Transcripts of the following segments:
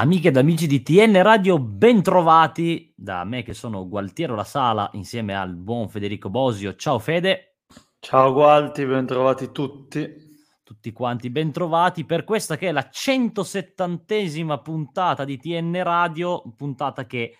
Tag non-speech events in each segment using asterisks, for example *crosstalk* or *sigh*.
Amiche ed amici di TN Radio, bentrovati da me che sono Gualtiero La Sala insieme al buon Federico Bosio. Ciao Fede. Ciao Gualti, bentrovati tutti. Tutti quanti bentrovati per questa che è la 170esima puntata di TN Radio, puntata che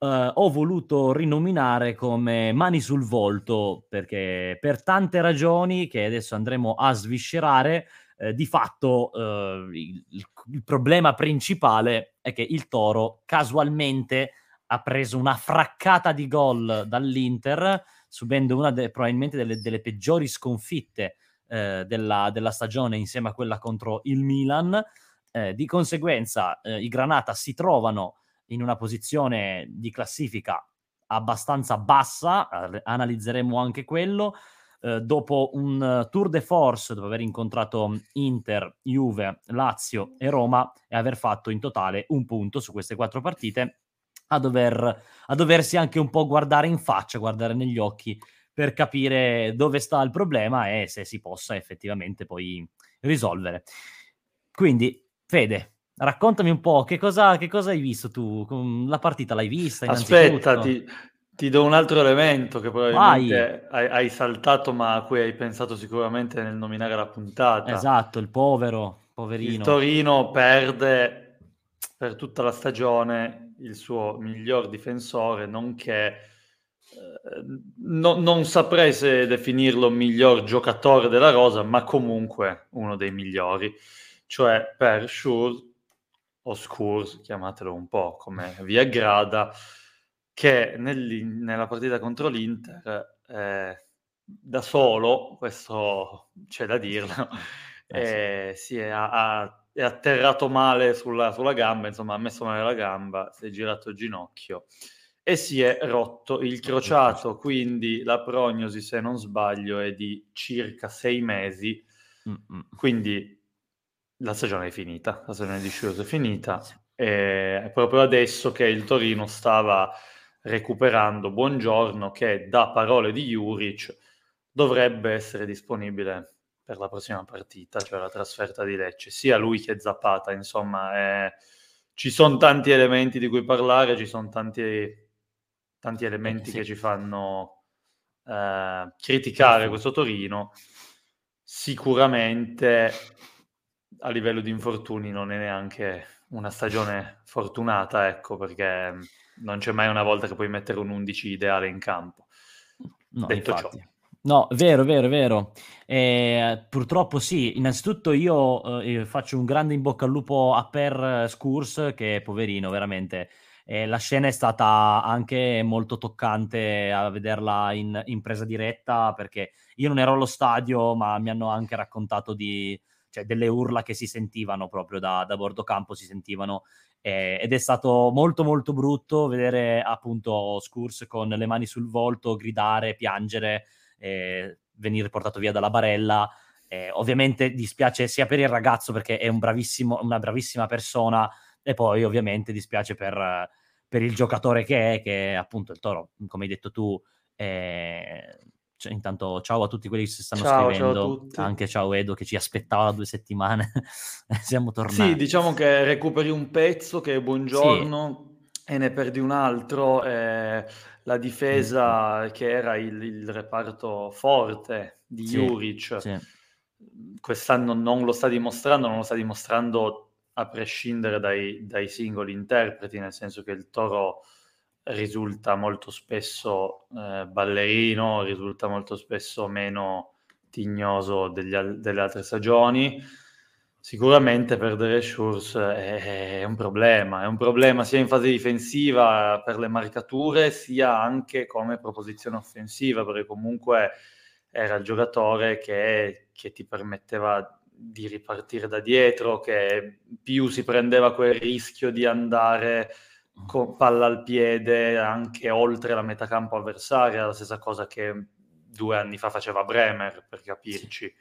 Uh, ho voluto rinominare come Mani sul volto perché per tante ragioni che adesso andremo a sviscerare, eh, di fatto uh, il, il, problema principale è che il Toro casualmente ha preso una fraccata di gol dall'Inter, subendo una de- probabilmente delle, delle, peggiori sconfitte eh, della, della, stagione insieme a quella contro il Milan. Eh, di conseguenza i Granata si trovano in una posizione di classifica abbastanza bassa, eh, analizzeremo anche quello. Eh, dopo un uh, tour de force, dopo aver incontrato Inter, Juve, Lazio e Roma e aver fatto in totale un punto su queste quattro partite, a, dover, a doversi anche un po' guardare in faccia, guardare negli occhi per capire dove sta il problema e se si possa effettivamente poi risolvere. Quindi, Fede, Raccontami un po', che cosa, che cosa hai visto tu? La partita l'hai vista? Aspetta, ti, ti, do un altro elemento che probabilmente hai, hai, saltato, ma a cui hai pensato sicuramente nel nominare la puntata. Esatto, il povero, poverino. Il Torino perde per tutta la stagione il suo miglior difensore, nonché eh, no, non saprei se definirlo miglior giocatore della rosa, ma comunque uno dei migliori, cioè per Schur Oscurs, chiamatelo un po' come vi aggrada, che nella partita contro l'Inter eh, da solo, questo c'è da dirlo, *laughs* eh, eh, si è, ha, è, atterrato male sulla, sulla, gamba, insomma ha messo male la gamba, si è girato il ginocchio e si è rotto il crociato, quindi la prognosi, se non sbaglio, è di circa sei mesi, Mm-mm. quindi la stagione è finita, la stagione di Sciuso è finita è proprio adesso che il Torino stava recuperando Buongiorno che da parole di Juric dovrebbe essere disponibile per la prossima partita, cioè la trasferta di Lecce, sia lui che Zapata, insomma eh, ci sono tanti elementi di cui parlare, ci sono tanti, tanti elementi sì. che ci fanno eh, criticare questo Torino. Sicuramente a livello di infortuni non è neanche una stagione fortunata, ecco, perché non c'è mai una volta che puoi mettere un 11 ideale in campo. No, Detto infatti. ciò. No, vero, vero, vero. Eh, purtroppo sì, innanzitutto io eh, faccio un grande in bocca al lupo a Per Scurs, che poverino, veramente. Eh, la scena è stata anche molto toccante a vederla in, in presa diretta, perché io non ero allo stadio, ma mi hanno anche raccontato di, cioè delle urla che si sentivano proprio da, da bordo campo, si sentivano eh, ed è stato molto molto brutto vedere appunto Scurs con le mani sul volto, gridare, piangere, eh, venire portato via dalla barella. Eh, ovviamente dispiace sia per il ragazzo perché è un una bravissima persona e poi ovviamente dispiace per, per, il giocatore che è, che appunto il Toro, come hai detto tu, eh, cioè, intanto ciao a tutti quelli che si stanno ciao, scrivendo, ciao anche ciao Edo che ci aspettava due settimane, *laughs* siamo tornati. Sì, diciamo che recuperi un pezzo che è buongiorno sì. e ne perdi un altro, eh, la difesa mm. che era il, il, reparto forte di sì, Juric, sì. quest'anno non lo sta dimostrando, non lo sta dimostrando a prescindere dai, dai singoli interpreti, nel senso che il Toro risulta molto spesso eh, ballerino, risulta molto spesso meno tignoso degli, delle altre stagioni. Sicuramente perdere Schurz è, è, un problema, è un problema sia in fase difensiva per le marcature, sia anche come proposizione offensiva, perché comunque era il giocatore che, che ti permetteva di ripartire da dietro, che più si prendeva quel rischio di andare con palla al piede anche oltre la metà campo avversaria, la stessa cosa che due anni fa faceva Bremer, per capirci.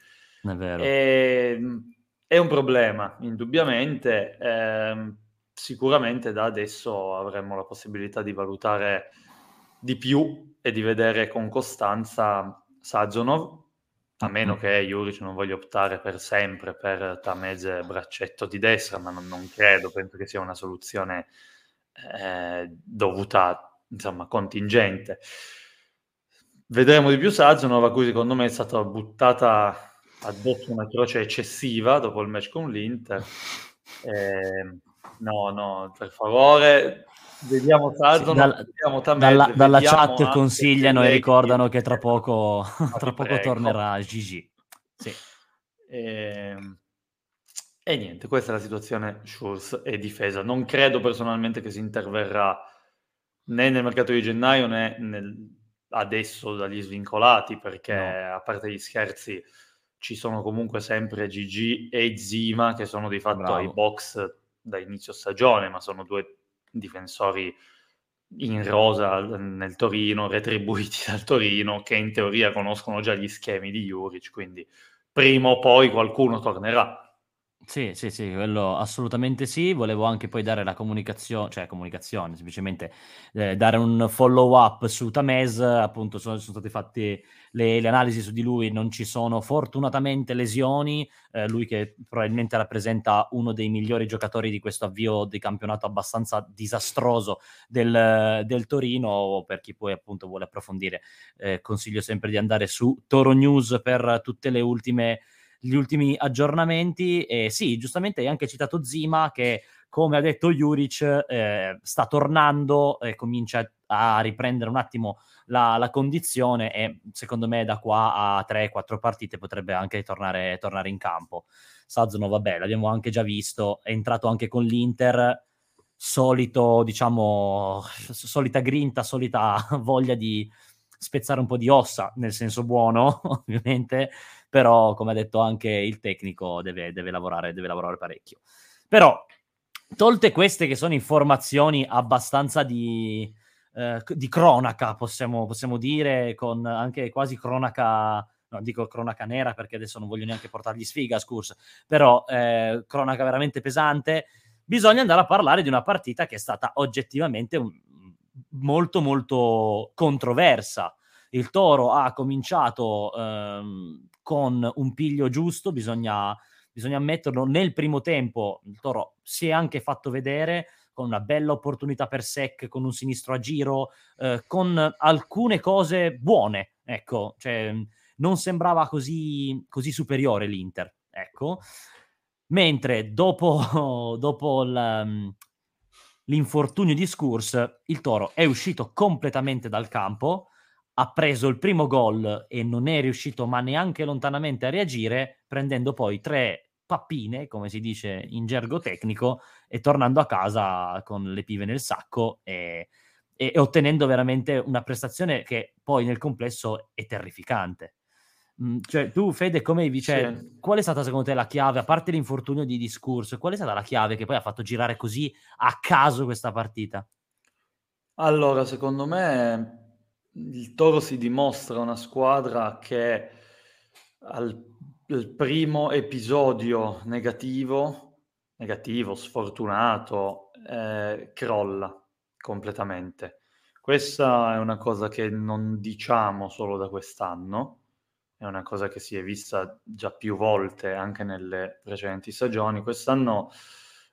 Sì, è vero. E, ehm, è un problema, indubbiamente. Eh, sicuramente da adesso avremo la possibilità di valutare di più e di vedere con costanza Sazonov, a meno che Juric non voglia optare per sempre per Tamese braccetto di destra, ma non, non credo, penso che sia una soluzione eh, dovuta, insomma, contingente. Vedremo di più Sazonov, a cui secondo me è stata buttata addosso una croce eccessiva dopo il match con l'Inter. *laughs* Eh, no, no, per favore, vediamo Sazonov, sì, dal, vediamo dalla, dalla chat consigliano e ricordano che tra poco, *laughs* tra poco tornerà Gigi. Sì. E, ehm, e, niente, questa è la situazione Schurz e difesa. Non credo personalmente che si interverrà né nel mercato di gennaio né nel, adesso dagli svincolati, perché no. a parte gli scherzi ci sono comunque sempre Gigi e Zima che sono di fatto Bravo. ai box da inizio stagione, ma sono due difensori in rosa nel Torino, retribuiti *laughs* dal Torino, che in teoria conoscono già gli schemi di Juric, quindi prima o poi qualcuno tornerà. Sì, sì, sì, quello assolutamente sì. Volevo anche poi dare la comunicazione, cioè comunicazione, semplicemente eh, dare un follow up su Tamez. Appunto, sono, sono state fatte le, le, analisi su di lui, non ci sono fortunatamente lesioni. Eh, lui che probabilmente rappresenta uno dei migliori giocatori di questo avvio di campionato abbastanza disastroso del, del Torino. Per chi poi appunto vuole approfondire, eh, consiglio sempre di andare su Toro News per tutte le ultime gli ultimi aggiornamenti. E sì, giustamente hai anche citato Zima che, come ha detto Juric, eh, sta tornando e comincia a riprendere un attimo la, la, condizione e secondo me da qua a 3-4 partite potrebbe anche tornare, tornare in campo. Sazzono, vabbè, l'abbiamo anche già visto, è entrato anche con l'Inter, solito, diciamo, solita grinta, solita *laughs* voglia di spezzare un po' di ossa, nel senso buono, *laughs* ovviamente, però come ha detto anche il tecnico deve, deve, lavorare, deve lavorare parecchio. Però, tolte queste che sono informazioni abbastanza di, eh, di cronaca, possiamo, possiamo dire, con anche quasi cronaca non dico cronaca nera perché adesso non voglio neanche portargli sfiga a Scurs, però eh, cronaca veramente pesante, bisogna andare a parlare di una partita che è stata oggettivamente un, molto molto controversa. Il Toro ha cominciato ehm, con un piglio giusto, bisogna, bisogna ammetterlo, nel primo tempo il Toro si è anche fatto vedere con una bella opportunità per sec, con un sinistro a giro, eh, con alcune cose buone, ecco, cioè, non sembrava così, così superiore l'Inter, ecco. Mentre dopo, *laughs* dopo l, l'infortunio di Scurs, il Toro è uscito completamente dal campo, ha preso il primo gol e non è riuscito ma neanche lontanamente a reagire, prendendo poi tre pappine, come si dice in gergo tecnico, e tornando a casa con le pive nel sacco e, e, e ottenendo veramente una prestazione che poi nel complesso è terrificante. Mm, cioè, tu, Fede, come vi cioè, sì. qual è stata secondo te la chiave, a parte l'infortunio di discorso, qual è stata la chiave che poi ha fatto girare così a caso questa partita? Allora, secondo me il Toro si dimostra una squadra che al, al primo episodio negativo, negativo, sfortunato, eh, crolla completamente. Questa è una cosa che non diciamo solo da quest'anno, è una cosa che si è vista già più volte anche nelle precedenti stagioni. Quest'anno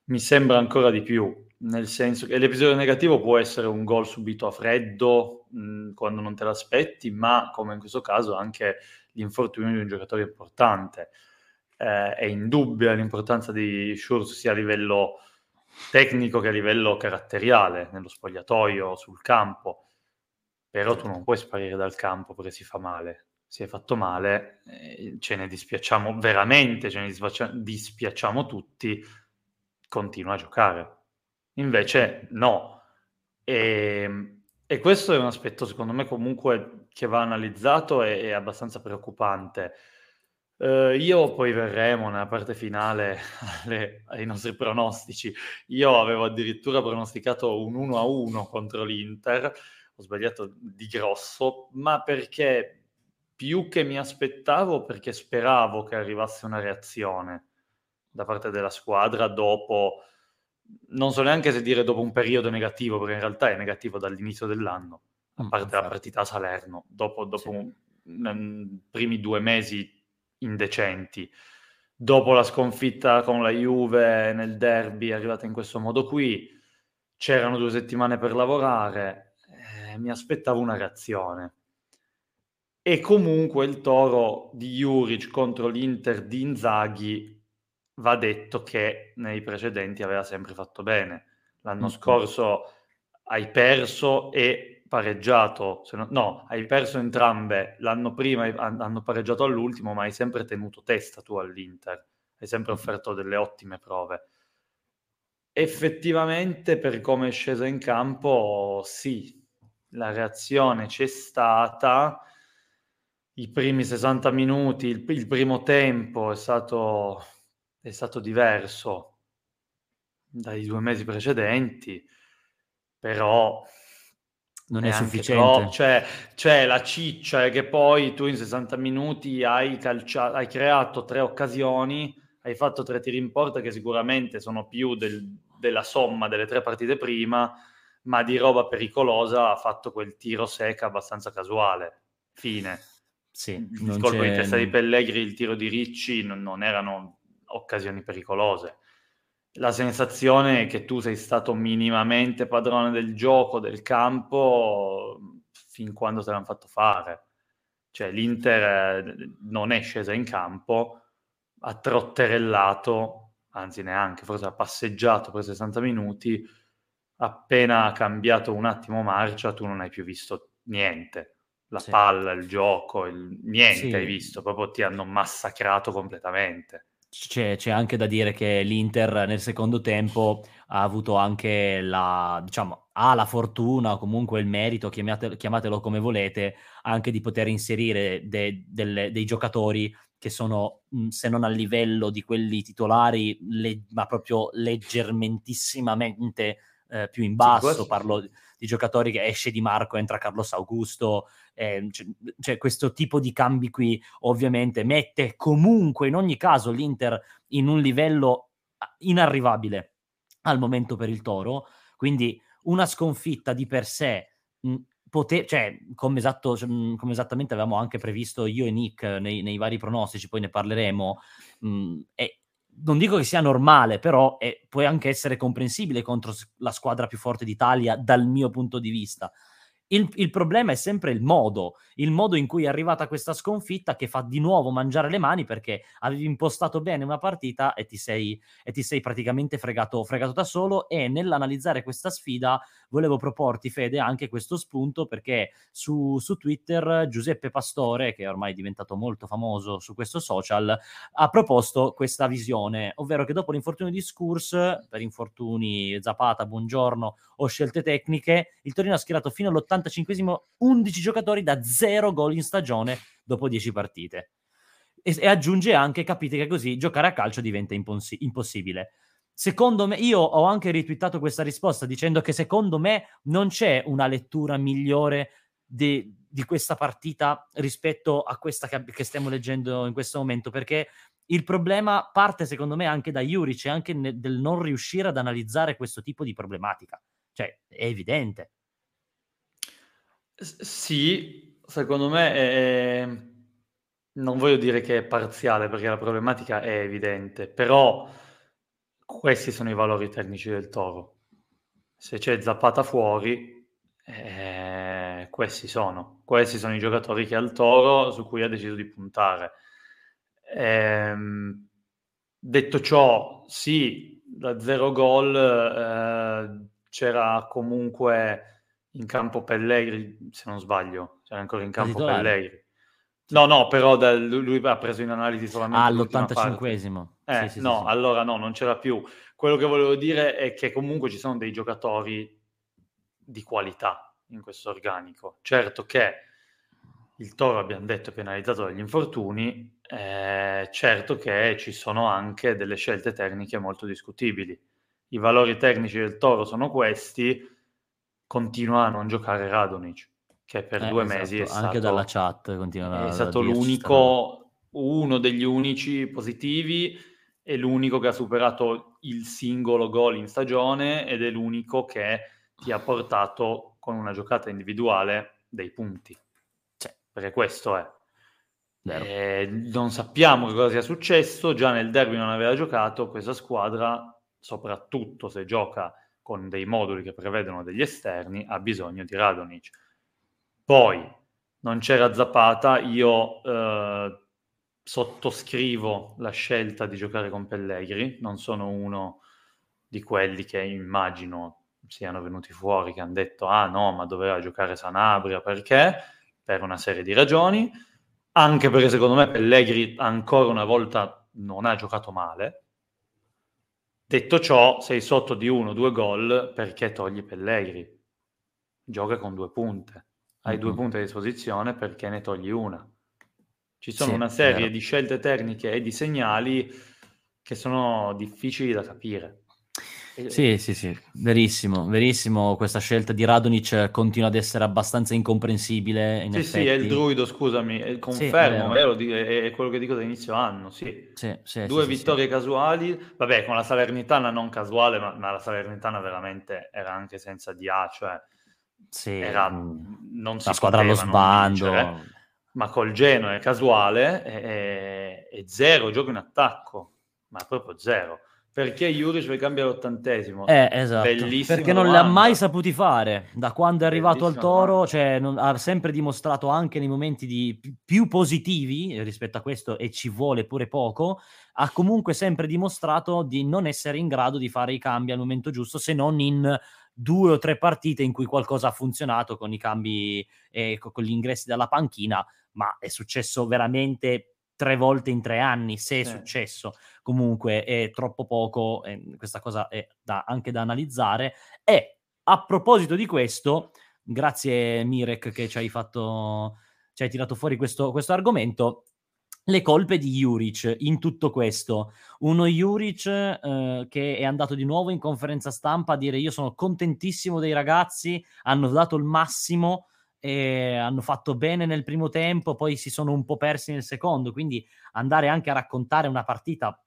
mi sembra ancora di più, nel senso che l'episodio negativo può essere un gol subito a freddo mh, mm, quando non te l'aspetti, ma come in questo caso anche l'infortunio di un giocatore importante. Eh, è indubbia l'importanza di Schurz sia a livello tecnico che a livello caratteriale, nello spogliatoio, sul campo, però tu non puoi sparire dal campo perché si fa male. Si è fatto male, eh, ce ne dispiacciamo veramente, ce ne dispiacciamo tutti, continua a giocare. Invece no. E, ehm, e, questo è un aspetto, secondo me, comunque che va analizzato e è abbastanza preoccupante. Uh, io poi verremo nella parte finale *laughs* alle, ai nostri pronostici. Io avevo addirittura pronosticato un 1 a 1 contro l'Inter, ho sbagliato di grosso, ma perché più che mi aspettavo, perché speravo che arrivasse una reazione da parte della squadra dopo, non so neanche se dire dopo un periodo negativo, perché in realtà è negativo dall'inizio dell'anno, a mm, parte la partita a Salerno, dopo, dopo sì. un, primi due mesi indecenti. Dopo la sconfitta con la Juve nel derby, arrivata in questo modo qui, c'erano due settimane per lavorare, eh, mi aspettavo una reazione. E comunque il toro di Juric contro l'Inter di Inzaghi va detto che nei precedenti aveva sempre fatto bene. L'anno mm-hmm. scorso hai perso e pareggiato, no, no, hai perso entrambe, l'anno prima hanno pareggiato all'ultimo, ma hai sempre tenuto testa tu all'Inter, hai sempre offerto delle ottime prove. Effettivamente, per come è sceso in campo, sì, la reazione c'è stata. I primi 60 minuti, il, il primo tempo è stato, è stato diverso dai due mesi precedenti, però non è, è sufficiente. Cioè, cioè, la ciccia che poi tu in 60 minuti hai, calcia- hai creato tre occasioni, hai fatto tre tiri in porta che sicuramente sono più del, della somma delle tre partite prima, ma di roba pericolosa ha fatto quel tiro secca abbastanza casuale. Fine. Sì, il colpo di testa di Pellegri, il tiro di Ricci non, non erano occasioni pericolose la sensazione è che tu sei stato minimamente padrone del gioco, del campo, fin quando te l'hanno fatto fare. Cioè l'Inter eh, non è scesa in campo, ha trotterellato, anzi neanche, forse ha passeggiato per 60 minuti, appena ha cambiato un attimo marcia tu non hai più visto niente. La sì. palla, il gioco, il... niente sì. hai visto, proprio ti hanno massacrato completamente c'è, c'è, anche da dire che l'Inter nel secondo tempo ha avuto anche la, diciamo, ha la fortuna o comunque il merito, chiamate, chiamatelo come volete, anche di poter inserire de, delle, dei giocatori che sono, se non a livello di quelli titolari, le, ma proprio leggermentissimamente eh, più in basso. Sì, Parlo di giocatori che esce Di Marco, entra Carlos Augusto, eh, cioè, cioè, questo tipo di cambi qui ovviamente mette comunque in ogni caso l'Inter in un livello ah, inarrivabile al momento per il Toro, quindi una sconfitta di per sé mh, Pote- cioè, come, esatto, come, esattamente avevamo anche previsto io e Nick nei, nei vari pronostici, poi ne parleremo, mh, è, non dico che sia normale, però è, può anche essere comprensibile contro la squadra più forte d'Italia dal mio punto di vista. Il, il, problema è sempre il modo, il modo in cui è arrivata questa sconfitta che fa di nuovo mangiare le mani perché avevi impostato bene una partita e ti sei, e ti sei praticamente fregato, fregato da solo e nell'analizzare questa sfida volevo proporti Fede anche questo spunto perché su, su Twitter Giuseppe Pastore, che è ormai diventato molto famoso su questo social, ha proposto questa visione, ovvero che dopo l'infortunio di Scurs, per infortuni Zapata, Buongiorno o scelte tecniche, il Torino ha schierato fino all'80 85esimo 11 giocatori da 0 gol in stagione dopo 10 partite. E, aggiunge anche, capite che così giocare a calcio diventa imposs- impossibile. Secondo me, io ho anche ritwittato questa risposta dicendo che secondo me non c'è una lettura migliore di, di questa partita rispetto a questa che, che, stiamo leggendo in questo momento, perché il problema parte secondo me anche da Juric e anche ne, del non riuscire ad analizzare questo tipo di problematica. Cioè, è evidente. Sì, secondo me è... non voglio dire che è parziale perché la problematica è evidente, però questi sono i valori tecnici del Toro. Se c'è Zappata fuori, eh, questi sono. Questi sono i giocatori che ha il Toro su cui ha deciso di puntare. Ehm, detto ciò, sì, da zero gol eh, c'era comunque in campo Pellegri, se non sbaglio, c'era ancora in campo Pellegri. No, no, però da, lui ha preso in analisi solamente ah, all'85esimo. Eh, sì, sì, no, sì, allora no, non c'era più. Quello che volevo dire è che comunque ci sono dei giocatori di qualità in questo organico. Certo che il Toro, abbiamo detto, è penalizzato dagli infortuni, eh, certo che ci sono anche delle scelte tecniche molto discutibili. I valori tecnici del Toro sono questi, continua a non giocare Radonic, che per eh, due esatto. mesi è stato, anche dalla chat continua è stato l'unico, uno degli unici positivi, è l'unico che ha superato il singolo gol in stagione ed è l'unico che ti ha portato con una giocata individuale dei punti. Cioè, perché questo è. Eh, non sappiamo cosa sia successo, già nel derby non aveva giocato, questa squadra, soprattutto se gioca con dei moduli che prevedono degli esterni, ha bisogno di Radonic. Poi non c'era Zapata, io eh, sottoscrivo la scelta di giocare con Pellegri, non sono uno di quelli che immagino siano venuti fuori, che hanno detto ah no, ma doveva giocare Sanabria perché? Per una serie di ragioni, anche perché secondo me Pellegri ancora una volta non ha giocato male. Detto ciò, sei sotto di uno, due gol perché togli Pellegri. Gioca con due punte. Hai mm-hmm. due punti a disposizione perché ne togli una. Ci sono sì, una serie di scelte tecniche e di segnali che sono difficili da capire. Sì, sì, sì, verissimo, verissimo. Questa scelta di Radonic continua ad essere abbastanza incomprensibile. In sì, effetti. sì, è il druido, scusami, confermo, sì, è, è, quello che dico da inizio anno, sì. sì, sì Due vittorie casuali, vabbè, con la Salernitana non casuale, ma, ma, la Salernitana veramente era anche senza DA, cioè sì, era, non si la squadra allo sbando. Vincere ma col Genoa è casuale e, e zero gioco in attacco, ma proprio zero. Perché Juric vuoi cambiare all'ottantesimo? Eh, esatto. Bellissimo Perché non li ha mai saputi fare. Da quando è arrivato al Toro, cioè, non, ha sempre dimostrato anche nei momenti di, più positivi rispetto a questo, e ci vuole pure poco, ha comunque sempre dimostrato di non essere in grado di fare i cambi al momento giusto, se non in due o tre partite in cui qualcosa ha funzionato con i cambi e con gli ingressi dalla panchina, ma è successo veramente tre volte in tre anni, se è sì. successo. Comunque è troppo poco, eh, questa cosa è da, anche da analizzare. E a proposito di questo, grazie Mirek che ci hai fatto, ci hai tirato fuori questo, questo argomento, le colpe di Juric in tutto questo. Uno Juric eh, che è andato di nuovo in conferenza stampa a dire io sono contentissimo dei ragazzi, hanno dato il massimo, e hanno fatto bene nel primo tempo, poi si sono un po' persi nel secondo, quindi andare anche a raccontare una partita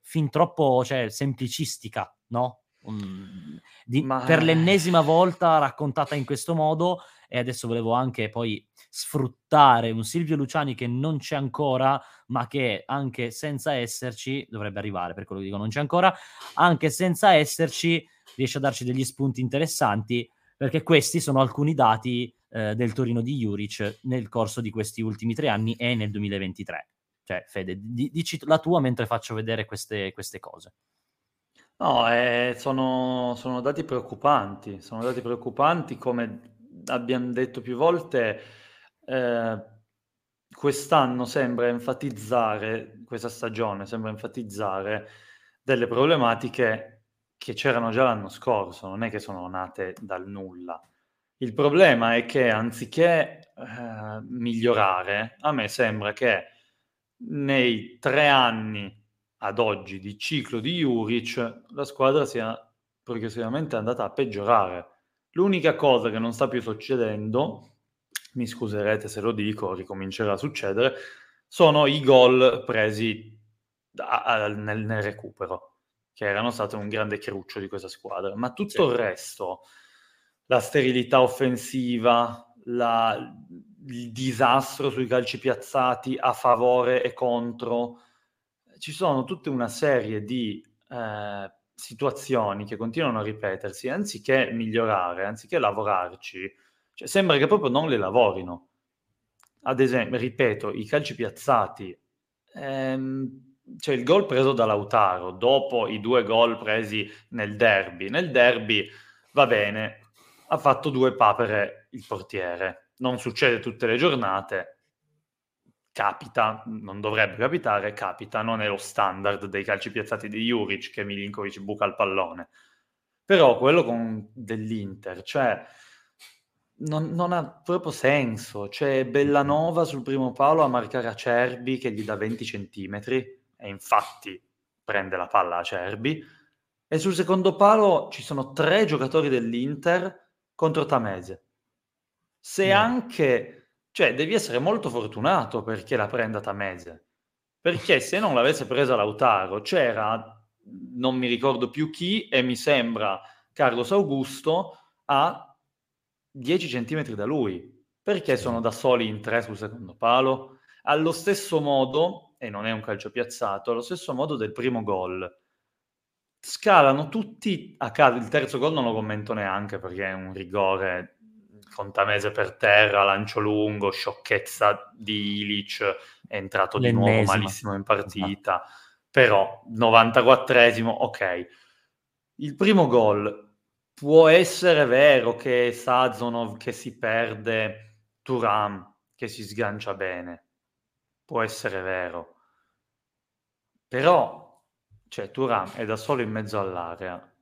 fin troppo cioè, semplicistica, no? Um, di, Ma... Per l'ennesima volta raccontata in questo modo e adesso volevo anche poi sfruttare un Silvio Luciani che non c'è ancora, ma che anche senza esserci, dovrebbe arrivare per quello che dico non c'è ancora, anche senza esserci riesce a darci degli spunti interessanti perché questi sono alcuni dati eh, del Torino di Juric nel corso di questi ultimi tre anni e nel 2023. Cioè, Fede, di, dici la tua mentre faccio vedere queste, queste cose. No, eh, sono, sono, dati preoccupanti, sono dati preoccupanti come abbiamo detto più volte, eh, quest'anno sembra enfatizzare, questa stagione sembra enfatizzare delle problematiche che c'erano già l'anno scorso, non è che sono nate dal nulla. Il problema è che anziché eh, migliorare, a me sembra che nei tre anni ad oggi di ciclo di Juric la squadra sia progressivamente andata a peggiorare. L'unica cosa che non sta più succedendo, mi scuserete se lo dico, ricomincerà a succedere, sono i gol presi da, a, nel, nel, recupero, che erano state un grande cruccio di questa squadra. Ma tutto sì. il resto la sterilità offensiva, la, il disastro sui calci piazzati a favore e contro. Ci sono tutta una serie di eh, situazioni che continuano a ripetersi, anziché migliorare, anziché lavorarci, cioè, sembra che proprio non le lavorino. Ad esempio, ripeto, i calci piazzati, ehm, cioè il gol preso da Lautaro dopo i due gol presi nel derby. Nel derby va bene, ha fatto due papere il portiere. Non succede tutte le giornate, capita, non dovrebbe capitare, capita, non è lo standard dei calci piazzati di Juric che Milinkovic buca il pallone. Però quello con dell'Inter, cioè non, non, ha proprio senso. C'è Bellanova sul primo palo a marcare Acerbi che gli dà 20 centimetri e infatti prende la palla a Acerbi. E sul secondo palo ci sono tre giocatori dell'Inter contro Tamese. Se no. anche, cioè devi essere molto fortunato perché la prenda Tamese, perché se non l'avesse presa Lautaro c'era, non mi ricordo più chi, e mi sembra Carlos Augusto a 10 centimetri da lui. Perché sono da soli in tre sul secondo palo? allo stesso modo, e non è un calcio piazzato, allo stesso modo del primo gol. Scalano tutti a caso, il terzo gol non lo commento neanche perché è un rigore Contamese per terra, lancio lungo, sciocchezza di Ilic, è entrato di nuovo malissimo in partita, esatto. però 94esimo, ok. Il primo gol può essere vero che Sazonov che si perde, Turam che si sgancia bene, può essere vero, però cioè, Turam è da solo in mezzo all'area,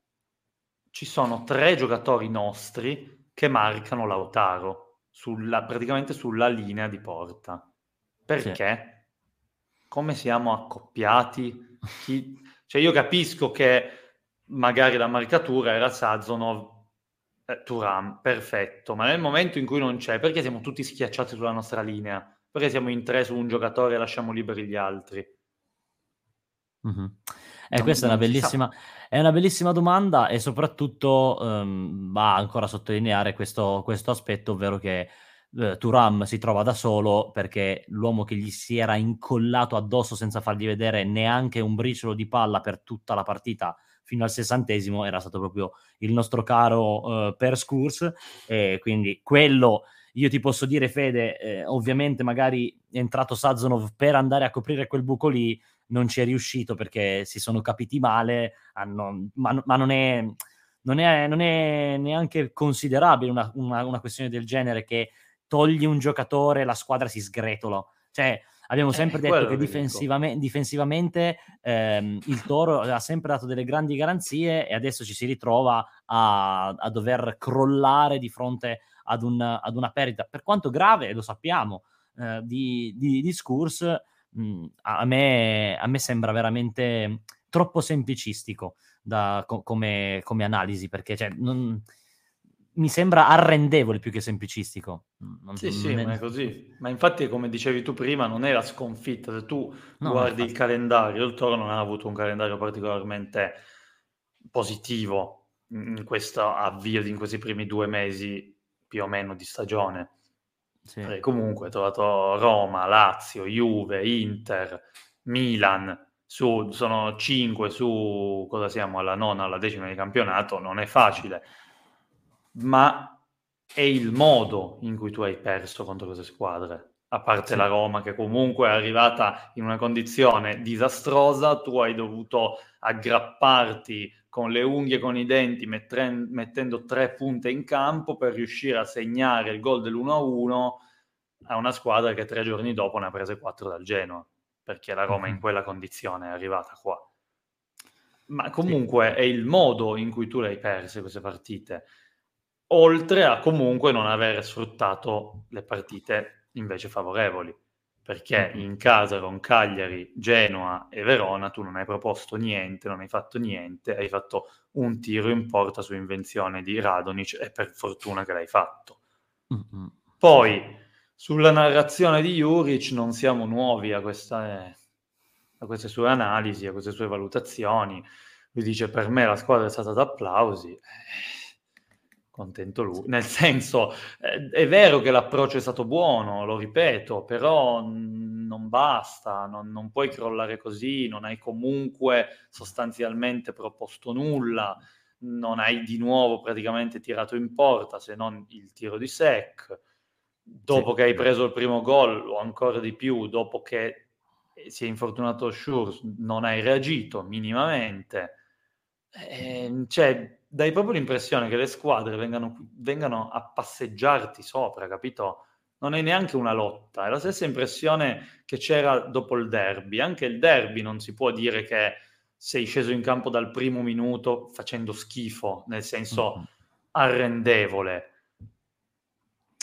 ci sono tre giocatori nostri che marcano Lautaro sulla, praticamente sulla linea di porta. Perché? Sì. Come siamo accoppiati? *laughs* Chi... Cioè io capisco che magari la marcatura era Sazonov, eh, Turam, perfetto, ma nel momento in cui non c'è, perché siamo tutti schiacciati sulla nostra linea? Perché siamo in tre su un giocatore e lasciamo liberi gli altri? Mm-hmm. Eh, questa è una, bellissima, è una, bellissima, domanda e soprattutto um, va ancora a sottolineare questo, questo aspetto, ovvero che uh, Turam si trova da solo perché l'uomo che gli si era incollato addosso senza fargli vedere neanche un briciolo di palla per tutta la partita fino al sessantesimo era stato proprio il nostro caro uh, Per Scurs e quindi quello io ti posso dire Fede, eh, ovviamente magari è entrato Sazonov per andare a coprire quel buco lì non ci è riuscito perché si sono capiti male, hanno, ma, ma non, è, non, è, non, è, neanche considerabile una, una, una, questione del genere che togli un giocatore e la squadra si sgretola. Cioè, abbiamo eh, sempre eh, detto che difensivamente, difensivamente ehm, il Toro ha sempre dato delle grandi garanzie e adesso ci si ritrova a, a dover crollare di fronte ad, un, ad, una perdita, per quanto grave, lo sappiamo, eh, di, di, di Scurs, mh, a, me, a me sembra veramente troppo semplicistico da, co- come, come, analisi, perché cioè, non, mi sembra arrendevole più che semplicistico. Non, sì, non sì, è... ma è così. Ma infatti, come dicevi tu prima, non è la sconfitta. Se tu no, guardi il calendario, il Toro non ha avuto un calendario particolarmente positivo in questo avvio, in questi primi due mesi più o meno di stagione. Sì. E comunque ha trovato Roma, Lazio, Juve, Inter, Milan, su, sono 5 su, cosa siamo, alla nona, alla decima di campionato, non è facile, ma è il modo in cui tu hai perso contro queste squadre. A parte sì. la Roma che comunque è arrivata in una condizione disastrosa, tu hai dovuto aggrapparti con le unghie con i denti, mettren- mettendo tre punte in campo per riuscire a segnare il gol dell'1-1 a una squadra che tre giorni dopo ne ha prese quattro dal Genoa, perché la Roma in quella condizione è arrivata qua. Ma comunque sì. è il modo in cui tu le hai perse queste partite, oltre a comunque non aver sfruttato le partite invece favorevoli perché in casa con Cagliari, Genoa e Verona tu non hai proposto niente, non hai fatto niente, hai fatto un tiro in porta su invenzione di Radonic e per fortuna che l'hai fatto. Mm-hmm. Poi sulla narrazione di Juric non siamo nuovi a, questa, a queste sue analisi, a queste sue valutazioni. Lui dice per me la squadra è stata d'applausi. Eh, contento lui. Nel senso, eh, è vero che l'approccio è stato buono, lo ripeto, però non basta, non, non, puoi crollare così, non hai comunque sostanzialmente proposto nulla, non hai di nuovo praticamente tirato in porta se non il tiro di sec. Dopo sì. che hai preso il primo gol, o ancora di più, dopo che si è infortunato Schurz, non hai reagito minimamente. Eh, cioè, dai proprio l'impressione che le squadre vengano, vengano a passeggiarti sopra, capito? Non è neanche una lotta, è la stessa impressione che c'era dopo il derby. Anche il derby non si può dire che sei sceso in campo dal primo minuto facendo schifo, nel senso mm-hmm. arrendevole.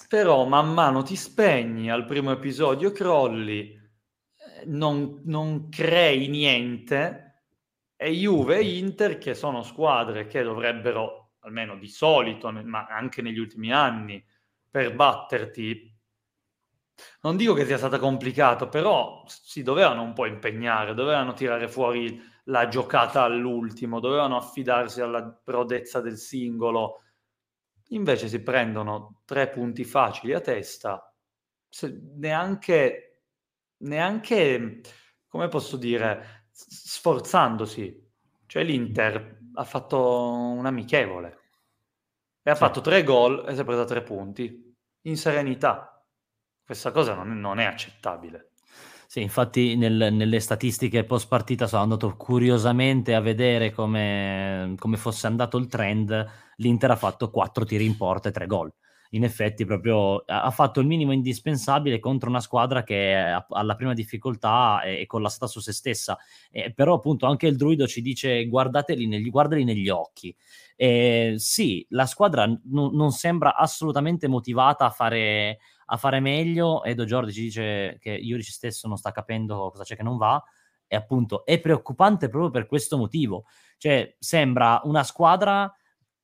Però man mano ti spegni, al primo episodio crolli, eh, non, non crei niente e Juve e Inter che sono squadre che dovrebbero, almeno di solito, ma anche negli ultimi anni, per batterti, non dico che sia stato complicato, però si dovevano un po' impegnare, dovevano tirare fuori la giocata all'ultimo, dovevano affidarsi alla prodezza del singolo. Invece si prendono tre punti facili a testa, neanche neanche, come posso dire, sforzandosi. Cioè l'Inter ha fatto un amichevole e ha sì. fatto tre gol e si è preso tre punti in serenità. Questa cosa non, non è accettabile. Sì, infatti nel, nelle statistiche post partita sono andato curiosamente a vedere come, come, fosse andato il trend. L'Inter ha fatto 4 tiri in porta e 3 gol. In effetti, proprio ha fatto il minimo indispensabile contro una squadra che alla prima difficoltà è collassata su se stessa. Eh, però, appunto, anche il druido ci dice: guardateli negli, guardali negli occhi. Eh, sì, la squadra n- non sembra assolutamente motivata a fare, a fare meglio. Edo Giordi ci dice che Juric stesso non sta capendo cosa c'è che non va. E appunto è preoccupante proprio per questo motivo. Cioè, sembra una squadra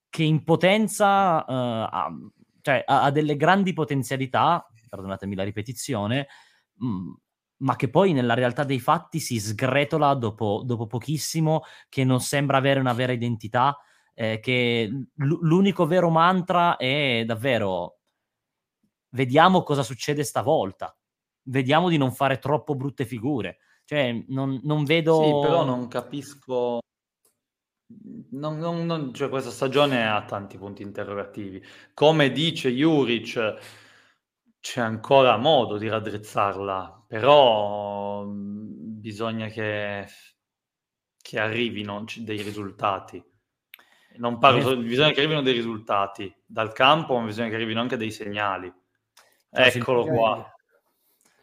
che in potenza uh, cioè, ha, ha, delle grandi potenzialità, perdonatemi la ripetizione, mh, mm, ma che poi nella realtà dei fatti si sgretola dopo, dopo pochissimo, che non sembra avere una vera identità eh, che l- l'unico vero mantra è davvero vediamo cosa succede stavolta, vediamo di non fare troppo brutte figure. Cioè, non, non vedo... Sì, però non capisco... Non, non, non, cioè questa stagione ha tanti punti interrogativi. Come dice Juric, c'è ancora modo di raddrizzarla, però bisogna che, che arrivino dei risultati. Non parlo, bisogna che arrivino dei risultati dal campo, ma bisogna che arrivino anche dei segnali. Ciao, Eccolo Silvio. qua.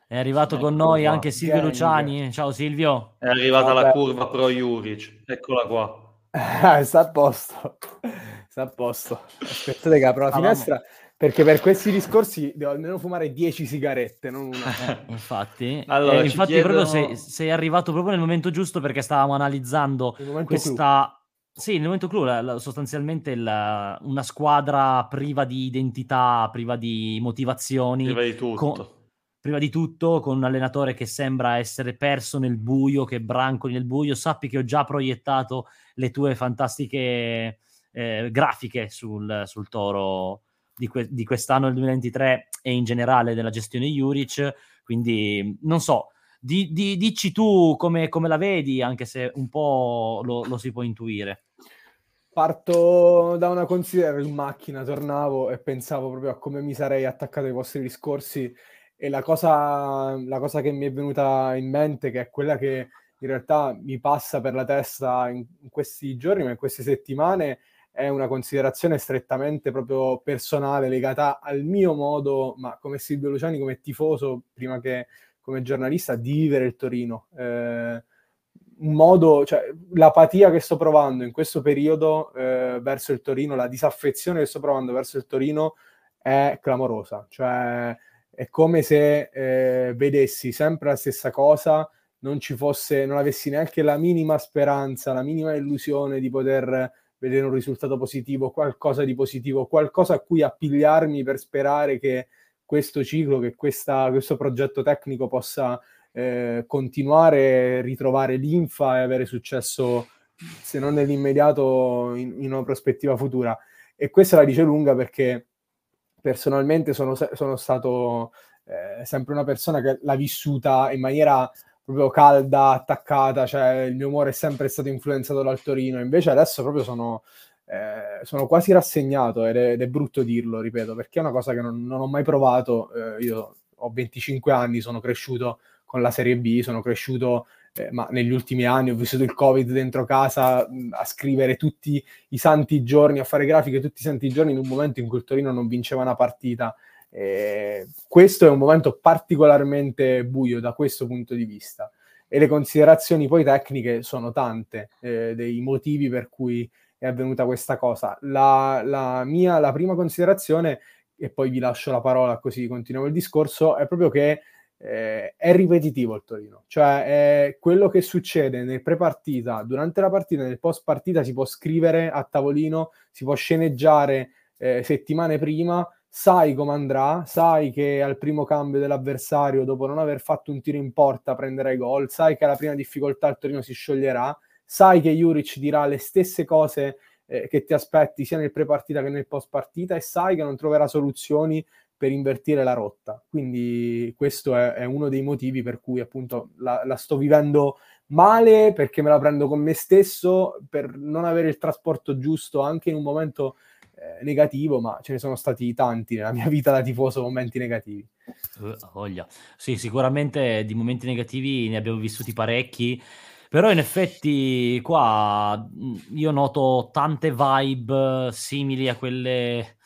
È arrivato Eccolo con noi qua. anche Silvio. Luciani. Ciao Silvio. È arrivata Vabbè. la curva pro Juric. Eccola qua. *laughs* sta a posto. Sta a posto. Aspettate che apro la ah, finestra. Mamma. Perché per questi discorsi devo almeno fumare 10 sigarette, non una. *laughs* Infatti, allora, eh, infatti chiedono... proprio sei, sei, arrivato proprio nel momento giusto perché stavamo analizzando questa, clou sì, nel momento clou, la, la, sostanzialmente la, una squadra priva di identità, priva di motivazioni. Priva di tutto. Con, priva di tutto, con un allenatore che sembra essere perso nel buio, che brancoli nel buio. Sappi che ho già proiettato le tue fantastiche eh, grafiche sul, sul toro di, que- di, quest'anno, del 2023, e in generale della gestione Juric. Quindi, non so, di, di, dici tu come, come, la vedi, anche se un po' lo, lo si può intuire. Parto da una considerazione in macchina, tornavo e pensavo proprio a come mi sarei attaccato ai vostri discorsi e la cosa, la cosa che mi è venuta in mente, che è quella che in realtà mi passa per la testa in, in questi giorni, ma in queste settimane, è una considerazione strettamente proprio personale, legata al mio modo, ma come Silvio Luciani, come tifoso, prima che come giornalista di vivere il Torino. Eh, un modo, cioè, l'apatia che sto provando in questo periodo eh, verso il Torino, la disaffezione che sto provando verso il Torino è clamorosa. Cioè, è come se eh, vedessi sempre la stessa cosa, non ci fosse, non avessi neanche la minima speranza, la minima illusione di poter vedere un risultato positivo, qualcosa di positivo, qualcosa a cui appigliarmi per sperare che questo ciclo, che questa, questo progetto tecnico possa eh, continuare, ritrovare linfa e avere successo, se non nell'immediato, in, in, una prospettiva futura. E questa la dice lunga perché personalmente sono, sono stato eh, sempre una persona che l'ha vissuta in maniera proprio calda, attaccata, cioè il mio umore è sempre stato influenzato dal Torino, invece adesso proprio sono eh, sono quasi rassegnato ed è, ed è, brutto dirlo, ripeto, perché è una cosa che non, non ho mai provato. Eh, io ho 25 anni, sono cresciuto con la Serie B, sono cresciuto, eh, ma negli ultimi anni ho vissuto il Covid dentro casa mh, a scrivere tutti i santi giorni, a fare grafiche tutti i santi giorni in un momento in cui il Torino non vinceva una partita. questo è un momento particolarmente buio da questo punto di vista e le considerazioni poi tecniche sono tante eh, dei motivi per cui è avvenuta questa cosa. La, la mia, la prima considerazione, e poi vi lascio la parola così continuiamo il discorso, è proprio che eh, è ripetitivo il Torino, cioè è quello che succede nel pre-partita, durante la partita, nel post-partita si può scrivere a tavolino, si può sceneggiare eh, settimane prima, sai come andrà, sai che al primo cambio dell'avversario, dopo non aver fatto un tiro in porta, prenderà i gol, sai che alla prima difficoltà il Torino si scioglierà, sai che Juric dirà le stesse cose eh, che ti aspetti sia nel pre-partita che nel post-partita e sai che non troverà soluzioni per invertire la rotta. Quindi questo è, è uno dei motivi per cui appunto la, la, sto vivendo male, perché me la prendo con me stesso, per non avere il trasporto giusto anche in un momento eh, negativo, ma ce ne sono stati tanti nella mia vita da tifoso momenti negativi. Uh, voglia. Sì, sicuramente di momenti negativi ne abbiamo vissuti parecchi. Però in effetti qua mhmm, io noto tante vibe simili a quelle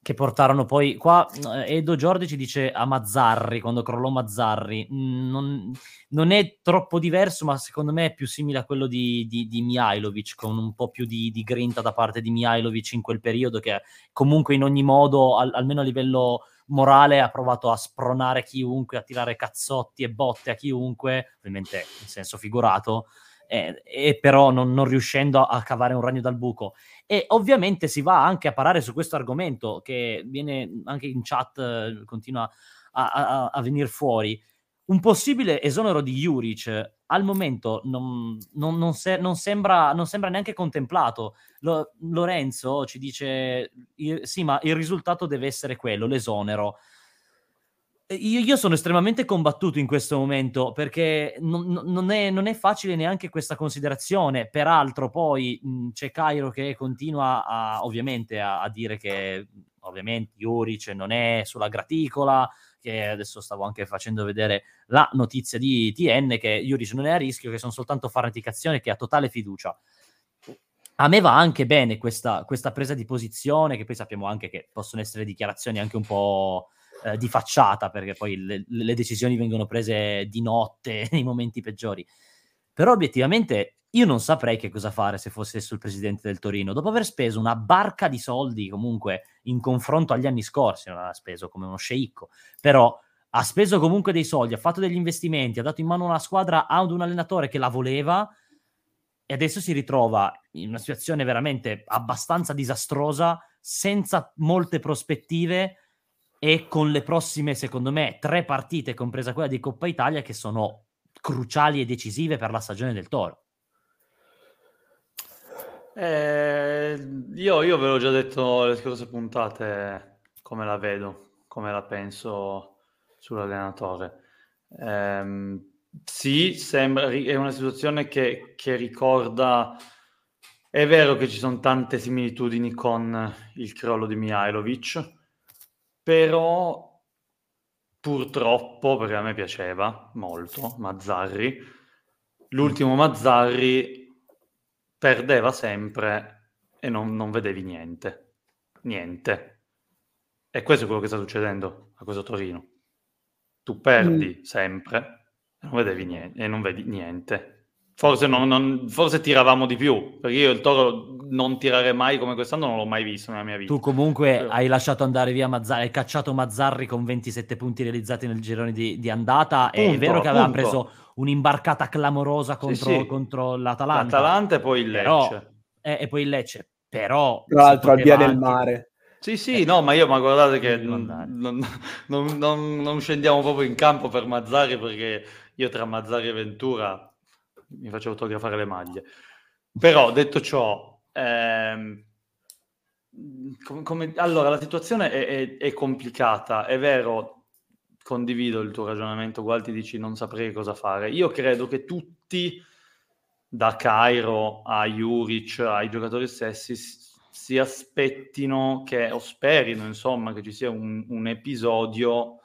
che portarono poi qua mhmm, Edo Giordi ci dice a Mazzarri quando crollò Mazzarri. Mhmm, non, non, è troppo diverso ma secondo me è più simile a quello di, di, di Mihailovic con un po' più di, di, grinta da parte di Mihailovic in quel periodo che comunque in ogni modo al, almeno a livello morale ha provato a spronare chiunque, a tirare cazzotti e botte a chiunque, ovviamente in senso figurato, eh, e però non, non, riuscendo a cavare un ragno dal buco. E ovviamente si va anche a parare su questo argomento che viene anche in chat, eh, continua a, a, a venire fuori. Un possibile esonero di Juric al momento non, non, non, se, non sembra, sembra, neanche contemplato. Lo, Lorenzo ci dice: sì, ma il risultato deve essere quello, l'esonero. Io, io, sono estremamente combattuto in questo momento perché non, non, è, non, è, facile neanche questa considerazione. Peraltro, poi mh, c'è Cairo che continua a, ovviamente a, a dire che ovviamente Juric non è sulla graticola, che adesso stavo anche facendo vedere la notizia di TN che Juric non è a rischio, che sono soltanto farneticazione, che ha totale fiducia. A me va anche bene questa, questa presa di posizione, che poi sappiamo anche che possono essere dichiarazioni anche un po' eh, di facciata, perché poi le, le decisioni vengono prese di notte *laughs* nei momenti peggiori. Però obiettivamente io non saprei che cosa fare se fossi il presidente del Torino. Dopo aver speso una barca di soldi comunque in confronto agli anni scorsi, non ha speso come uno sceicco, però ha speso comunque dei soldi, ha fatto degli investimenti, ha dato in mano una squadra ad un allenatore che la voleva e adesso si ritrova in una situazione veramente abbastanza disastrosa, senza molte prospettive e con le prossime, secondo me, tre partite, compresa quella di Coppa Italia, che sono cruciali e decisive per la stagione del Toro. Eh, io, io, ve l'ho già detto le scorse puntate come la vedo, come la penso sull'allenatore. Eh, sì, sembra, è una situazione che, che ricorda... È vero che ci sono tante similitudini con il crollo di Mihailovic, però purtroppo, perché a me piaceva molto Mazzarri, l'ultimo Mazzarri perdeva sempre e non, non vedevi niente. Niente. E questo è quello che sta succedendo a questo Torino. Tu perdi mm. sempre e non vedevi niente. E non vedi niente. Forse, non, non, forse, tiravamo di più, perché io il Toro non tirare mai come quest'anno non l'ho mai visto nella mia vita. Tu comunque Però... hai lasciato andare via Mazzarri, hai cacciato Mazzarri con 27 punti realizzati nel girone di, di andata. Punto, è vero che aveva punto. preso un'imbarcata clamorosa contro, sì, sì. contro l'Atalanta. L'Atalanta e poi il Lecce. Però, eh, e poi il Lecce. Però... Tra l'altro al via del mare. Sì, sì, no, ma io, ma guardate che non, non, non, non, scendiamo proprio in campo per Mazzarri perché io tra Mazzarri e Ventura mi faccio autografare le maglie. Però detto ciò, ehm, come, come, allora la situazione è, è, è, complicata, è vero, condivido il tuo ragionamento, Gualti dici non saprei cosa fare. Io credo che tutti, da Cairo a Juric, ai giocatori stessi, si aspettino che, o sperino insomma, che ci sia un, un episodio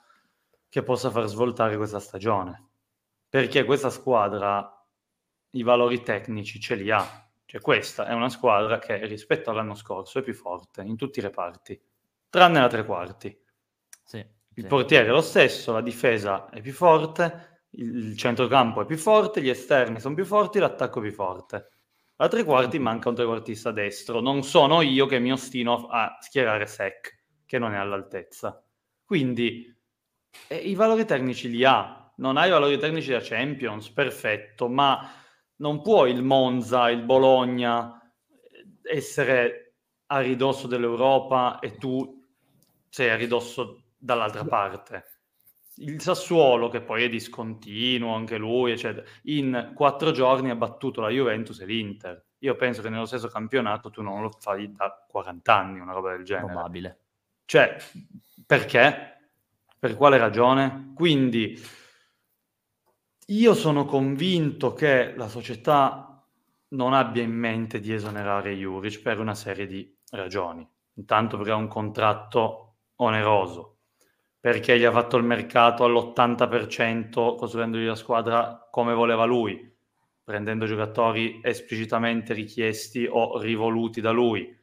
che possa far svoltare questa stagione. Perché questa squadra i valori tecnici ce li ha. Cioè questa è una squadra che rispetto all'anno scorso è più forte in tutti i reparti, tranne la tre quarti. Sì, il sì. portiere è lo stesso, la difesa è più forte, il centrocampo è più forte, gli esterni sono più forti, l'attacco è più forte. A tre quarti manca un trequartista destro. Non sono io che mi ostino a schierare Sec, che non è all'altezza. Quindi eh, i valori tecnici li ha. Non ha i valori tecnici da Champions, perfetto, ma non può il Monza, il Bologna essere a ridosso dell'Europa e tu sei a ridosso dall'altra parte. Il Sassuolo, che poi è discontinuo anche lui, eccetera, in quattro giorni ha battuto la Juventus e l'Inter. Io penso che nello stesso campionato tu non lo fai da 40 anni, una roba del genere. Probabile. Cioè, perché? Per quale ragione? Quindi io sono convinto che la società non abbia in mente di esonerare Juric per una serie di ragioni. Intanto perché ha un contratto oneroso, perché gli ha fatto il mercato all'80% costruendogli la squadra come voleva lui, prendendo giocatori esplicitamente richiesti o rivoluti da lui,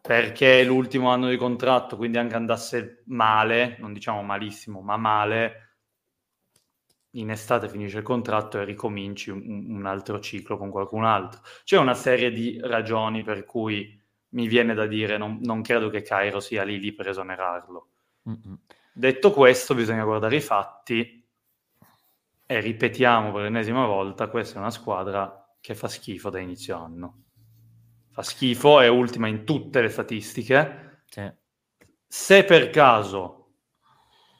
perché l'ultimo anno di contratto, quindi anche andasse male, non diciamo malissimo, ma male, in estate finisce il contratto e ricominci un, un, altro ciclo con qualcun altro. C'è una serie di ragioni per cui mi viene da dire non, non credo che Cairo sia lì lì per esonerarlo. Mm-hmm. Detto questo, bisogna guardare i fatti e ripetiamo per l'ennesima volta, questa è una squadra che fa schifo da inizio anno. Fa schifo, è ultima in tutte le statistiche. Sì. Se per caso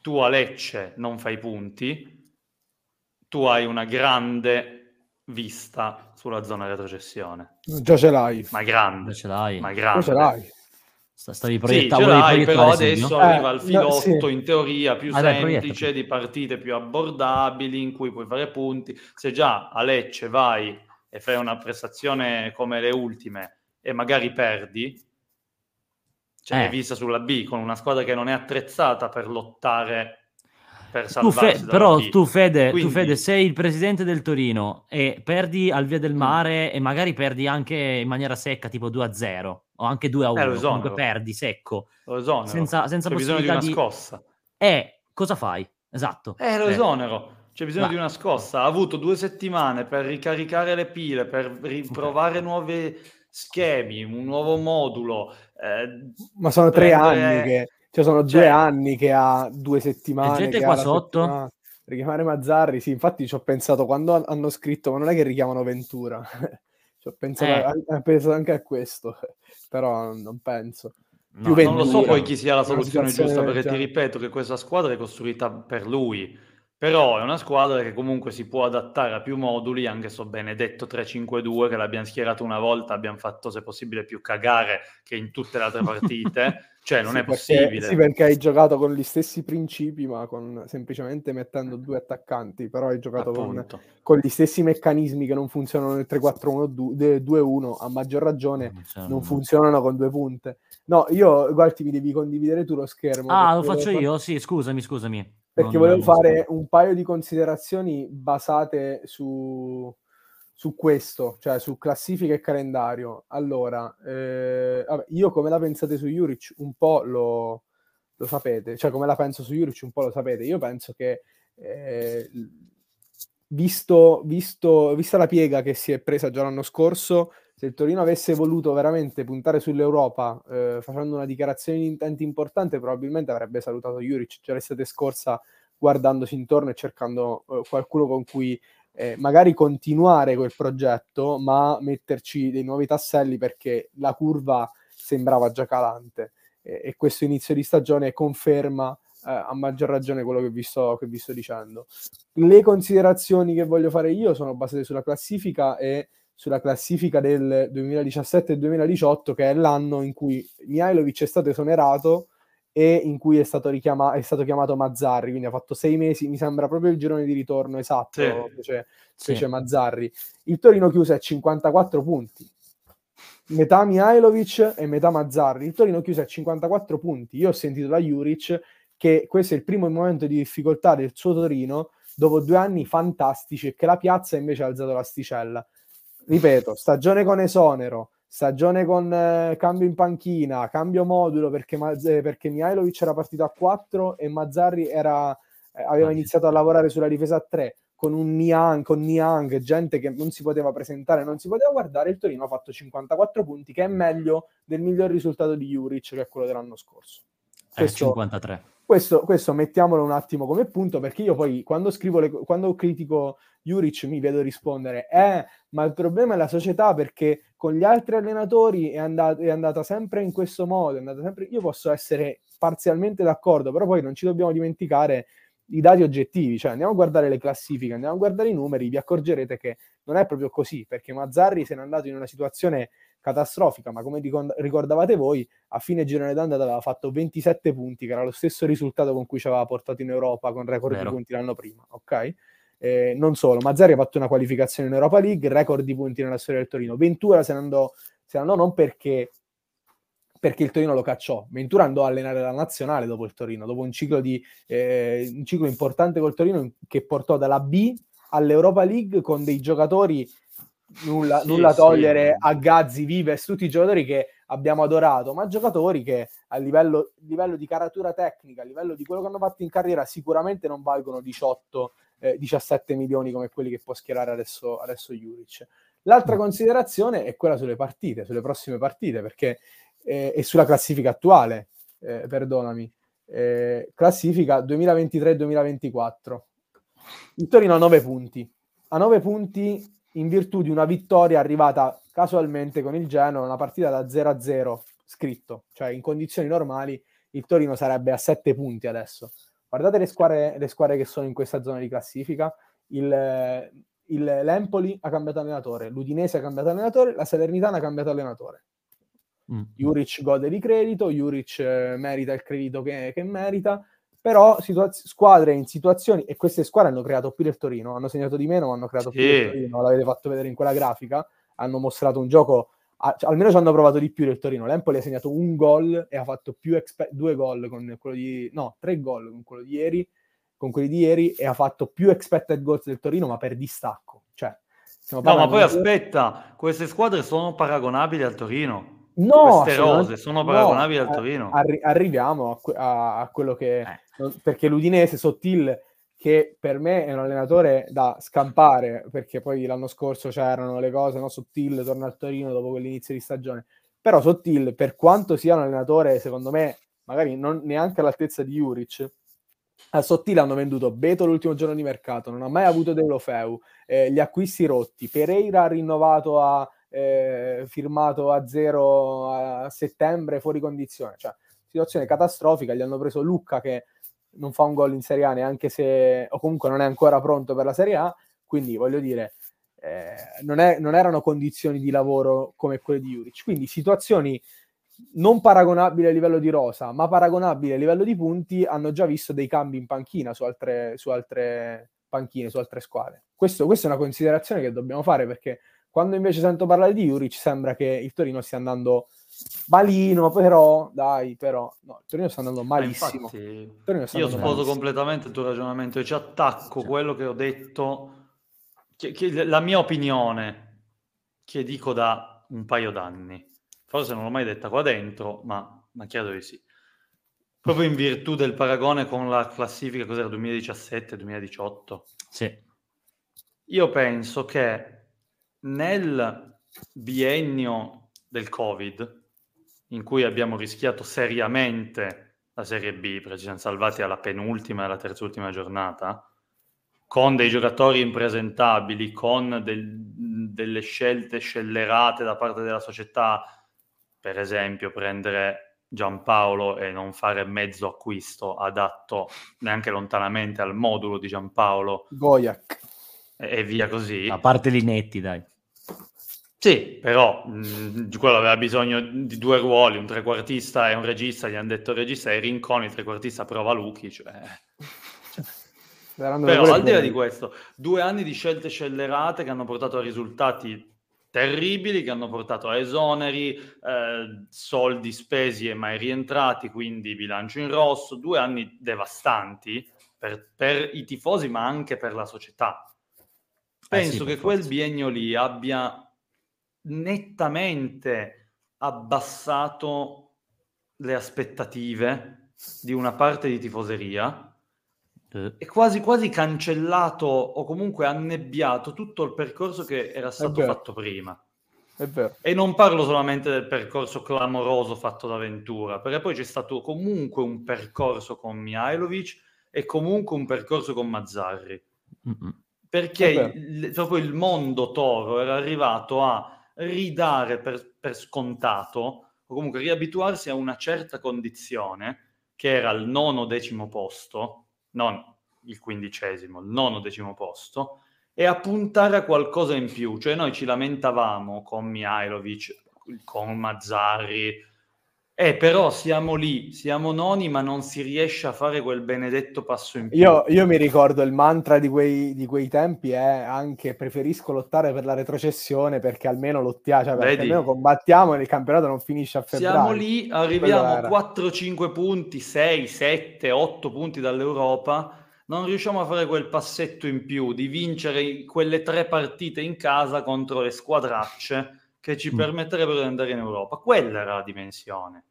tu a Lecce non fai punti, tu hai una grande vista sulla zona retrocessione. Già ce l'hai. Ma grande. Già ce l'hai. Ma grande. Già ce l'hai. Stavi proiettando. Sì, ce l'hai, però adesso eh, arriva il filotto no, sì. in teoria più ah, semplice, dai, di partite più abbordabili, in cui puoi fare punti. Se già a Lecce vai e fai una prestazione come le ultime e magari perdi, cioè eh. vista sulla B, con una squadra che non è attrezzata per lottare per tu fe- però tu Fede, Quindi... tu Fede, sei il presidente del Torino e perdi al via del mm. mare mm. e magari perdi anche in maniera secca, tipo 2-0 o anche 2-1, eh, comunque perdi secco. Lo. Senza, senza C'è bisogno di una di... scossa. Eh, cosa fai? Esatto. Eh, lo eh. esonero. C'è bisogno Ma... di una scossa. Ha avuto due settimane per ricaricare le pile, per riprovare nuovi schemi, un nuovo modulo. Eh, Ma sono tre prendere... anni che cioè, sono cioè, due anni che ha due settimane. Gente qua sotto? Settimana. Richiamare Mazzarri, sì, infatti ci ho pensato quando hanno scritto, ma non è che richiamano Ventura. *laughs* ci ho pensato, eh. a, pensato anche a questo, *laughs* però non penso. No, non lo so poi chi sia la soluzione giusta, perché ti ripeto che questa squadra è costruita per lui, però è una squadra che comunque si può adattare a più moduli, anche so Benedetto 3-5-2 che l'abbiamo schierato una volta, abbiamo fatto se possibile più cagare che in tutte le altre partite. *laughs* Cioè, non sì, è possibile. Perché, sì, perché hai giocato con gli stessi principi, ma con, semplicemente mettendo due attaccanti. Però hai giocato con, con, gli stessi meccanismi che non funzionano nel 3-4-1-2-1. A maggior ragione non, non funzionano con due punte. No, io, guardi, mi devi condividere tu lo schermo. Ah, lo faccio io? Sì, scusami, scusami. Perché non volevo fare un paio di considerazioni basate su su questo, cioè su classifica e calendario. Allora, eh, vabbè, io come la pensate su Juric un po' lo, lo, sapete, cioè come la penso su Juric un po' lo sapete. Io penso che eh, visto, visto, vista la piega che si è presa già l'anno scorso, se il Torino avesse voluto veramente puntare sull'Europa eh, facendo una dichiarazione di intenti importante, probabilmente avrebbe salutato Juric già l'estate scorsa guardandosi intorno e cercando eh, qualcuno con cui eh, magari continuare quel progetto, ma metterci dei nuovi tasselli perché la curva sembrava già calante e questo inizio di stagione conferma eh, a maggior ragione quello che vi, sto, che vi sto dicendo. Le considerazioni che voglio fare io sono basate sulla classifica e sulla classifica del 2017 e 2018, che è l'anno in cui Mihailovic è stato esonerato e in cui è stato, richiama- è stato chiamato Mazzarri, quindi ha fatto sei mesi, mi sembra proprio il girone di ritorno esatto, sì. fece, fece sì. Mazzarri. Il Torino chiuse a 54 punti, metà Mihailovic e metà Mazzarri. Il Torino chiuse a 54 punti. Io ho sentito da Juric che questo è il primo momento di difficoltà del suo Torino dopo due anni fantastici e che la piazza invece ha alzato l'asticella. Ripeto, stagione con esonero, stagione con eh, cambio in panchina, cambio modulo perché, eh, perché Mihailovic era partito a 4 e Mazzarri era, eh, aveva iniziato a lavorare sulla difesa a 3 con un Niang, con Niang, gente che non si poteva presentare, non si poteva guardare, il Torino ha fatto 54 punti, che è meglio del miglior risultato di Juric, che è quello dell'anno scorso. Questo, 53. Questo, questo, mettiamolo un attimo come punto, perché io poi quando scrivo, le, quando critico Juric mi vedo rispondere, eh, ma il problema è la società perché con gli altri allenatori è, andat- è andata sempre in questo modo, sempre... io posso essere parzialmente d'accordo, però poi non ci dobbiamo dimenticare i dati oggettivi, cioè andiamo a guardare le classifiche, andiamo a guardare i numeri, vi accorgerete che non è proprio così, perché Mazzarri se n'è andato in una situazione catastrofica, ma come ricordavate voi, a fine girone d'andata aveva fatto 27 punti, che era lo stesso risultato con cui ci aveva portato in Europa con record Vero. di punti l'anno prima, ok? Eh, non solo, Mazzari ha fatto una qualificazione in Europa League, record di punti nella storia del Torino. Ventura se ne andò, se ne andò non perché, perché, il Torino lo cacciò, Ventura andò a allenare la nazionale dopo il Torino, dopo un ciclo, di, eh, un ciclo importante col Torino che portò dalla B all'Europa League con dei giocatori nulla, sì, nulla togliere sì. a Gazzi, Vives, tutti i giocatori che abbiamo adorato, ma giocatori che a livello, livello, di caratura tecnica, a livello di quello che hanno fatto in carriera, sicuramente non valgono 18, eh, 17 milioni come quelli che può schierare adesso, adesso Juric. L'altra mm. considerazione è quella sulle partite, sulle prossime partite, perché eh, e sulla classifica attuale, eh, perdonami, eh, classifica 2023-2024. Il Torino ha 9 punti. A 9 punti in virtù di una vittoria arrivata casualmente con il Genoa, una partita da 0-0 scritto, cioè in condizioni normali il Torino sarebbe a 7 punti adesso. Guardate le squadre, le squadre che sono in questa zona di classifica, il, il, l'Empoli ha cambiato allenatore, l'Udinese ha cambiato allenatore, la Salernitana ha cambiato allenatore. Mm. Juric gode di credito, Juric eh, merita il credito che, che merita, però situaz- squadre in situazioni, e queste squadre hanno creato più del Torino, hanno segnato di meno, hanno creato sì. più del Torino, l'avete fatto vedere in quella grafica, hanno mostrato un gioco, a, cioè, almeno ci hanno provato di più del Torino, l'Empoli ha segnato un gol e ha fatto più expe- due gol con quello di, no, tre gol con quello di ieri, con quelli di ieri e ha fatto più expected goals del Torino, ma per distacco, cioè No, ma poi aspetta, queste squadre sono paragonabili al Torino. No, queste rose sono paragonabili no, al Torino. Arri- arriviamo a, a, a, quello che... Eh. Perché l'Udinese, Sottil, che per me è un allenatore da scampare, perché poi l'anno scorso c'erano le cose, no? Sottil torna al Torino dopo quell'inizio di stagione. Però Sottil, per quanto sia un allenatore, secondo me, magari non neanche all'altezza di Juric, a Sottile hanno venduto Beto l'ultimo giorno di mercato, non ha mai avuto Deulofeu, eh, gli acquisti rotti, Pereira ha rinnovato a eh, firmato a zero a settembre fuori condizione, cioè situazione catastrofica, gli hanno preso Lucca che non fa un gol in Serie A neanche se, o comunque non è ancora pronto per la Serie A, quindi voglio dire, eh, non, è, non, erano condizioni di lavoro come quelle di Juric, quindi situazioni non paragonabili a livello di rosa, ma paragonabili a livello di punti, hanno già visto dei cambi in panchina su altre, su altre panchine, su altre squadre. Questo, questa è una considerazione che dobbiamo fare perché quando invece sento parlare di Juric sembra che il Torino stia andando malino, però dai, però no, il Torino sta andando malissimo. Infatti, io sposo completamente il tuo ragionamento e ci attacco sì. quello che ho detto, che, che, la mia opinione, che dico da un paio d'anni. Forse non l'ho mai detta qua dentro, ma, ma credo di sì. Proprio in virtù del paragone con la classifica, cos'era 2017-2018. Sì. Io penso che nel biennio del Covid, in cui abbiamo rischiato seriamente la Serie B, perché ci siamo salvati alla penultima e alla terzultima giornata, con dei giocatori impresentabili, con del, delle scelte scellerate da parte della società, per esempio prendere Giampaolo e non fare mezzo acquisto adatto neanche lontanamente al modulo di Giampaolo. Goyak. E, e via così. A parte Linetti, dai. Sì, però mh, mm, quello aveva bisogno di due ruoli, un trequartista e un regista, gli hanno detto il regista è Rinconi, il trequartista prova Luchi, cioè... cioè. Però al di là di questo, due anni di scelte scellerate che hanno portato a risultati terribili, che hanno portato a esoneri, eh, soldi spesi e mai rientrati, quindi bilancio in rosso, due anni devastanti per, per i tifosi ma anche per la società. Penso eh sì, che quel biennio lì abbia nettamente abbassato le aspettative di una parte di tifoseria eh. e quasi quasi cancellato o comunque annebbiato tutto il percorso che era stato fatto prima. E non parlo solamente del percorso clamoroso fatto da Ventura, perché poi c'è stato comunque un percorso con Mihailovic e comunque un percorso con Mazzarri. Mm-hmm. Perché il, proprio il mondo toro era arrivato a ridare per, per scontato o comunque riabituarsi a una certa condizione che era il nono decimo posto, non il quindicesimo, il nono decimo posto, e a puntare a qualcosa in più. Cioè noi ci lamentavamo con Mihailovic, con Mazzarri, eh, però siamo lì, siamo noni, ma non si riesce a fare quel benedetto passo in più. Io, io mi ricordo il mantra di quei, di quei, tempi è anche preferisco lottare per la retrocessione perché almeno lottiamo, cioè perché almeno combattiamo e il campionato non finisce a febbraio. Siamo lì, arriviamo a 4-5 punti, 6, 7, 8 punti dall'Europa, non riusciamo a fare quel passetto in più di vincere quelle tre partite in casa contro le squadracce che ci mm. permetterebbero di andare in Europa. Quella era la dimensione.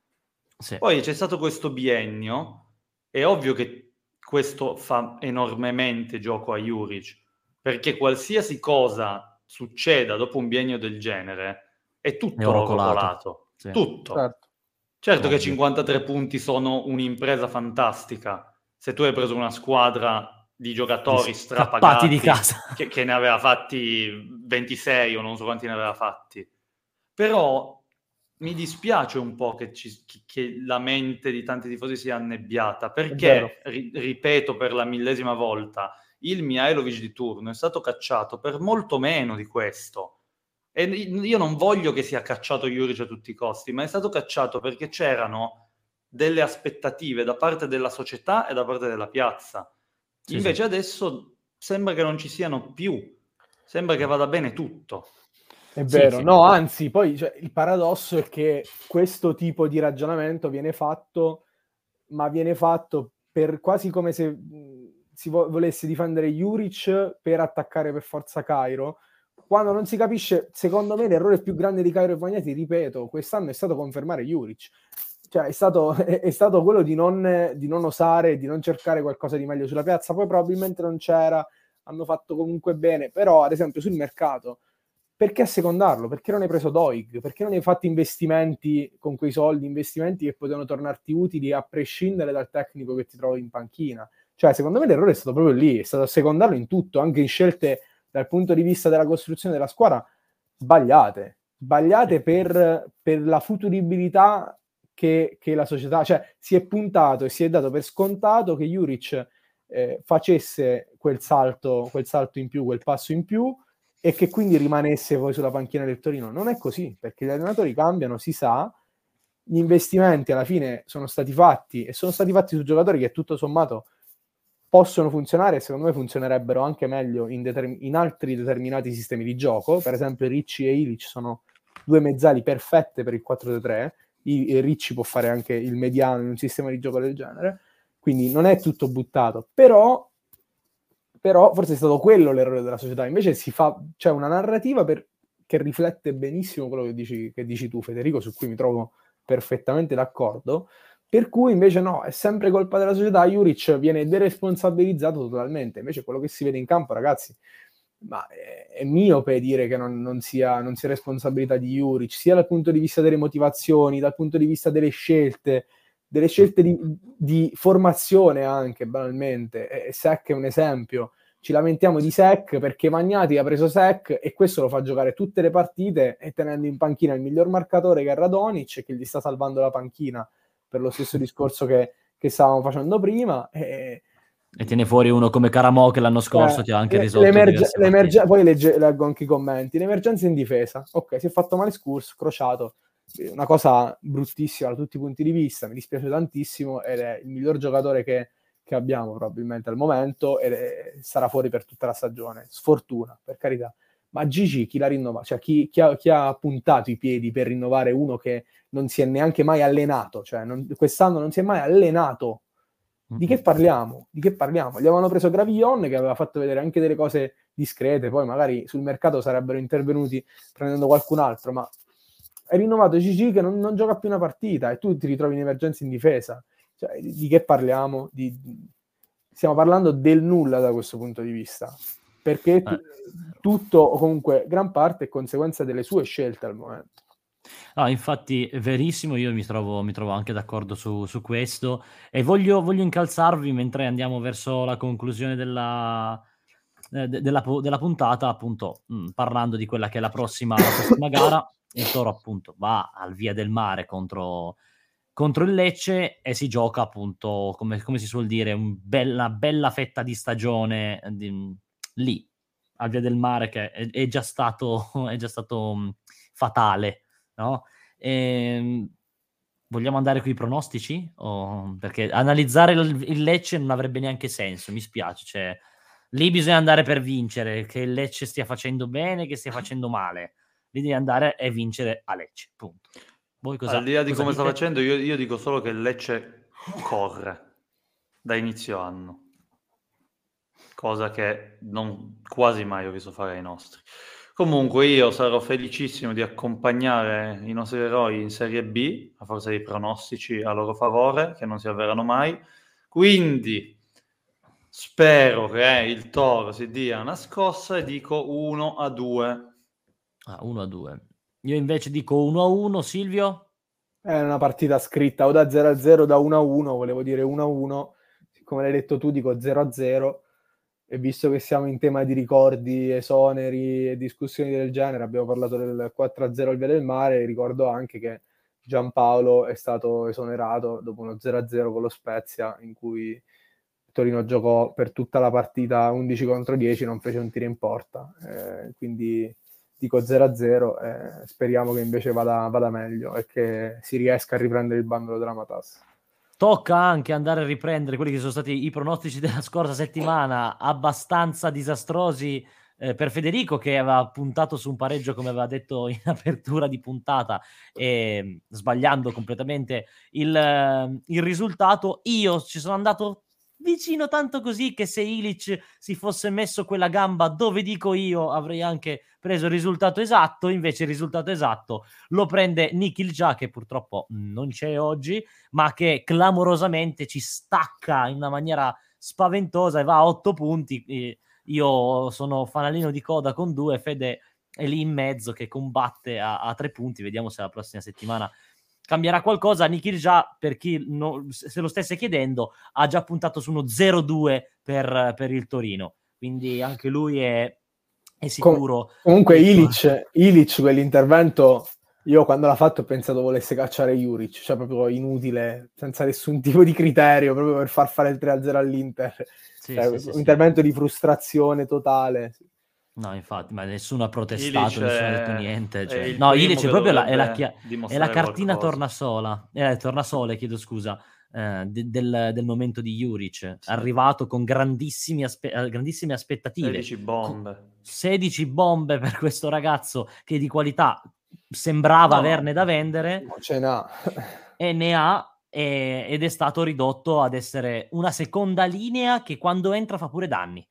Sì. Poi c'è stato questo biennio, è ovvio che questo fa enormemente gioco a Juric, perché qualsiasi cosa succeda dopo un biennio del genere è tutto è rocolato. Sì. Tutto. Certo, certo che 53 punti sono un'impresa fantastica. Se tu hai preso una squadra di giocatori strapagati di casa. Che, che ne aveva fatti 26 o non so quanti ne aveva fatti. Però mi dispiace un po' che, ci, che, la mente di tanti tifosi sia annebbiata, perché, ri, ripeto per la millesima volta, il Mihailovic di turno è stato cacciato per molto meno di questo. E io non voglio che sia cacciato Juric a tutti i costi, ma è stato cacciato perché c'erano delle aspettative da parte della società e da parte della piazza. Sì, Invece sì. adesso sembra che non ci siano più, sembra che vada bene tutto. È vero, sì, sì. no, anzi, poi cioè, il paradosso è che questo tipo di ragionamento viene fatto, ma viene fatto per quasi come se si vo- volesse difendere Juric per attaccare per forza Cairo, quando non si capisce, secondo me l'errore più grande di Cairo e Vagnati, ripeto, quest'anno è stato confermare Juric. Cioè è stato, *laughs* è, è stato quello di non, di non osare, di non cercare qualcosa di meglio sulla piazza, poi probabilmente non c'era, hanno fatto comunque bene, però ad esempio sul mercato perché secondarlo? Perché non hai preso Doig? Perché non hai fatto investimenti con quei soldi, investimenti che potevano tornarti utili a prescindere dal tecnico che ti trovi in panchina? Cioè, secondo me l'errore è stato proprio lì, è stato secondarlo in tutto, anche in scelte dal punto di vista della costruzione della squadra sbagliate, sbagliate per, per la futuribilità che, che, la società, cioè si è puntato e si è dato per scontato che Juric eh, facesse quel salto, quel salto in più, quel passo in più, e che quindi rimanesse poi sulla panchina del Torino. Non è così, perché gli allenatori cambiano, si sa, gli investimenti alla fine sono stati fatti e sono stati fatti su giocatori che tutto sommato possono funzionare e secondo me funzionerebbero anche meglio in, determ- in altri determinati sistemi di gioco. Per esempio Ricci e Ilic sono due mezzali perfette per il 4-3, I- Ricci può fare anche il mediano in un sistema di gioco del genere, quindi non è tutto buttato, però però forse è stato quello l'errore della società. Invece si fa, c'è una narrativa per, che riflette benissimo quello che dici, che dici tu, Federico, su cui mi trovo perfettamente d'accordo. Per cui invece no, è sempre colpa della società. Juric viene deresponsabilizzato totalmente. Invece quello che si vede in campo, ragazzi, ma è, è miope dire che non, non, sia, non, sia, responsabilità di Juric, sia dal punto di vista delle motivazioni, dal punto di vista delle scelte, delle scelte di, di formazione anche banalmente. E Sec è un esempio. Ci lamentiamo di Sec perché Magnati ha preso Sec e questo lo fa giocare tutte le partite e tenendo in panchina il miglior marcatore che è Radonic che gli sta salvando la panchina per lo stesso discorso che, che stavamo facendo prima. E, e tiene fuori uno come Caramo che l'anno scorso eh, ti ha anche risolto l'emerge- l'emerge- poi legge- leggo anche i commenti l'emergenza in difesa ok si è fatto male Scurs crociato una cosa bruttissima da tutti i punti di vista, mi dispiace tantissimo ed è il miglior giocatore che, che abbiamo probabilmente al momento e sarà fuori per tutta la stagione. Sfortuna, per carità. Ma Gigi chi l'ha rinnovato? Cioè chi, chi, ha, chi, ha, puntato i piedi per rinnovare uno che non si è neanche mai allenato? Cioè non, quest'anno non si è mai allenato. Di che parliamo? Di che parliamo? Gli avevano preso Gravillon che aveva fatto vedere anche delle cose discrete, poi magari sul mercato sarebbero intervenuti prendendo qualcun altro, ma hai rinnovato Gigi che non, non, gioca più una partita e tu ti ritrovi in emergenza in difesa. Cioè, di, di, che parliamo? Di, stiamo parlando del nulla da questo punto di vista. Perché eh. tutto, o comunque gran parte, è conseguenza delle sue scelte al momento. No, infatti è verissimo, io mi trovo, mi trovo anche d'accordo su, su questo e voglio, voglio, incalzarvi mentre andiamo verso la conclusione della, eh, della, della, puntata, appunto mh, mm, parlando di quella che è la prossima, la prossima gara il Toro appunto va al Via del Mare contro, contro il Lecce e si gioca appunto, come, come si suol dire, una bella, bella fetta di stagione di, lì, al Via del Mare che è, è già stato, *laughs* è già stato um, fatale no? E, ehm, vogliamo andare con i pronostici? O... Perché analizzare il, il, Lecce non avrebbe neanche senso, mi spiace. Cioè, lì bisogna andare per vincere, che il Lecce stia facendo bene, che stia facendo male. Lì devi andare e vincere a Lecce, punto. Voi cosa, Al di là di come dite? sta facendo, io, io dico solo che Lecce corre da inizio anno cosa che non quasi mai ho visto fare ai nostri. Comunque io sarò felicissimo di accompagnare i nostri eroi in Serie B, a forza di pronostici a loro favore, che non si avverano mai. Quindi spero che il Toro si dia una scossa e dico 1 a 2. Ah, 1 a 2. Io invece dico 1 a 1, Silvio? È una partita scritta o da 0 a 0 o da 1 a 1, volevo dire 1 a 1. Siccome l'hai detto tu, dico 0 a 0 e visto che siamo in tema di ricordi, esoneri e discussioni del genere, abbiamo parlato del 4-0 al Via del Mare, ricordo anche che Giampaolo è stato esonerato dopo uno 0-0 con lo Spezia, in cui Torino giocò per tutta la partita 11 contro 10, non fece un tiro in porta. Eh, quindi dico 0-0 e speriamo che invece vada, vada meglio e che si riesca a riprendere il bandolo della matassa. Tocca anche andare a riprendere quelli che sono stati i pronostici della scorsa settimana, abbastanza disastrosi eh, per Federico che aveva puntato su un pareggio come aveva detto in *laughs* apertura di puntata e sbagliando completamente il, il risultato. Io ci sono andato vicino tanto così che se Ilic si fosse messo quella gamba dove dico io avrei anche preso il risultato esatto, invece il risultato esatto lo prende Nikhil Già che purtroppo non c'è oggi, ma che clamorosamente ci stacca in una maniera spaventosa e va a otto punti. Io sono fanalino di coda con due, Fede è lì in mezzo che combatte a, a tre punti, vediamo se la prossima settimana cambierà qualcosa. Nikhil già, per chi no, se lo stesse chiedendo, ha già puntato su uno 0-2 per, per il Torino. Quindi anche lui è, è sicuro. Com- comunque Ilic, Ilic, quell'intervento, io quando l'ha fatto ho pensato volesse cacciare Juric, cioè proprio inutile, senza nessun *laughs* tipo di criterio, proprio per far fare il 3-0 all'Inter. Sì, cioè, sì, un sì, intervento di frustrazione totale. No, infatti, ma nessuno ha protestato, nessuno ha detto niente. Cioè. No, Ilic è proprio la, è la, chia- è la cartina tornasola, eh, tornasole, chiedo scusa, eh, de- del, del, momento di Juric, sì. arrivato con grandissime, aspe- eh, grandissime aspettative. 16 bombe. 16 bombe per questo ragazzo che di qualità sembrava no, averne da vendere. Non ce n'ha. e ne ha e, ed è stato ridotto ad essere una seconda linea che quando entra fa pure danni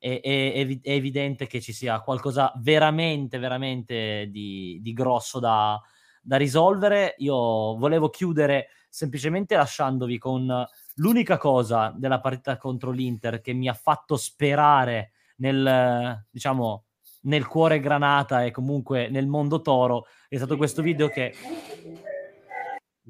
è, è, è, evidente che ci sia qualcosa veramente, veramente di, di grosso da, da, risolvere. Io volevo chiudere semplicemente lasciandovi con l'unica cosa della partita contro l'Inter che mi ha fatto sperare nel, diciamo, nel cuore granata e comunque nel mondo toro è stato questo video che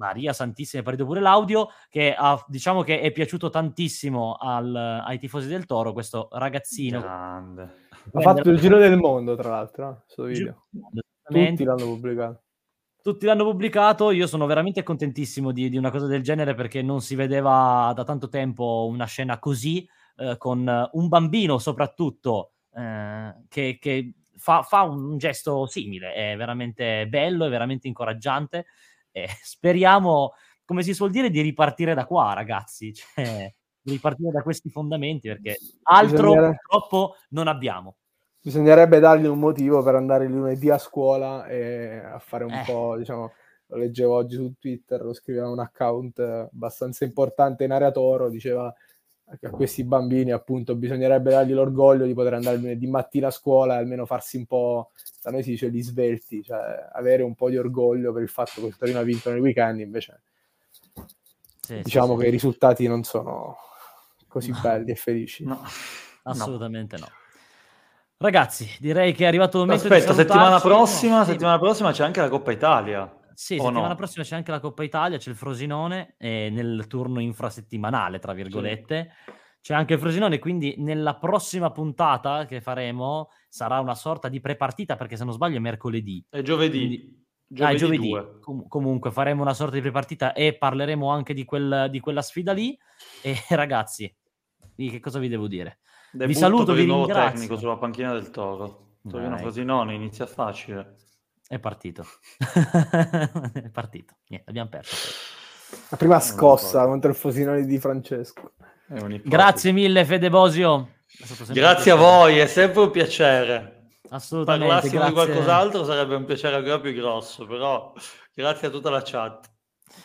Maria Santissima, è partito pure l'audio, che ha, diciamo che è piaciuto tantissimo al, ai tifosi del Toro, questo ragazzino. Grande. Ha fatto il giro del mondo, tra l'altro, questo video. Tutti l'hanno pubblicato. Tutti l'hanno pubblicato, io sono veramente contentissimo di, di, una cosa del genere perché non si vedeva da tanto tempo una scena così, eh, con un bambino soprattutto, eh, che, che fa, fa, un gesto simile, è veramente bello, è veramente incoraggiante eh, *laughs* speriamo, come si suol dire, di ripartire da qua, ragazzi. *laughs* Cioè, di ripartire da questi fondamenti, perché altro purtroppo non abbiamo. Bisognerebbe dargli un motivo per andare lunedì a scuola e a fare un eh. po', diciamo, lo leggevo oggi su Twitter, lo scriveva un account abbastanza importante in area Toro, diceva a questi bambini appunto bisognerebbe dargli l'orgoglio di poter andare lunedì mattina a scuola e almeno farsi un po', da noi si dice gli svelti, cioè avere un po' di orgoglio per il fatto che il Torino ha vinto nel weekend, invece sì, diciamo sì, che sì. i risultati non sono così no. belli e felici. No, assolutamente no. no. Ragazzi, direi che è arrivato il momento Aspetta, settimana prossima, settimana prossima c'è anche la Coppa Italia. Sì, o settimana no? prossima c'è anche la Coppa Italia, c'è il Frosinone eh, nel turno infrasettimanale, tra virgolette. Sì. C'è anche il Frosinone, quindi nella prossima puntata che faremo sarà una sorta di prepartita, perché se non sbaglio è mercoledì. È giovedì. Quindi... Giovedì, ah, giovedì. Com- comunque faremo una sorta di prepartita e parleremo anche di, quel, di quella sfida lì. E *laughs* ragazzi, che cosa vi devo dire? Debutto vi saluto, vi ringrazio. nuovo tecnico sulla panchina del Toro. Torino Frosinone inizia facile. È partito. *laughs* è partito. Niente, abbiamo perso. La prima scossa contro il Fosinone di Francesco. Grazie mille Fede Bosio. Grazie a voi, è sempre un piacere. Assolutamente. Parlassimo grazie. di qualcos'altro sarebbe un piacere ancora più grosso, però grazie a tutta la chat.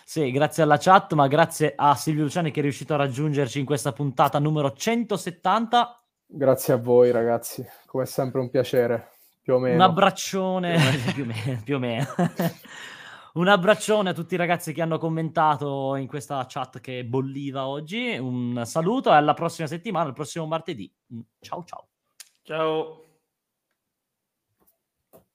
Sì, grazie alla chat, ma grazie a Silvio Luciani che è riuscito a raggiungerci in questa puntata numero 170. Grazie a voi ragazzi, come sempre un piacere. Più o meno. Un *laughs* abbraccione, più o meno. Più o meno. *laughs* un abbraccione a tutti i ragazzi che hanno commentato in questa chat che bolliva oggi. Un saluto e alla prossima settimana, il prossimo martedì. Ciao ciao. Ciao.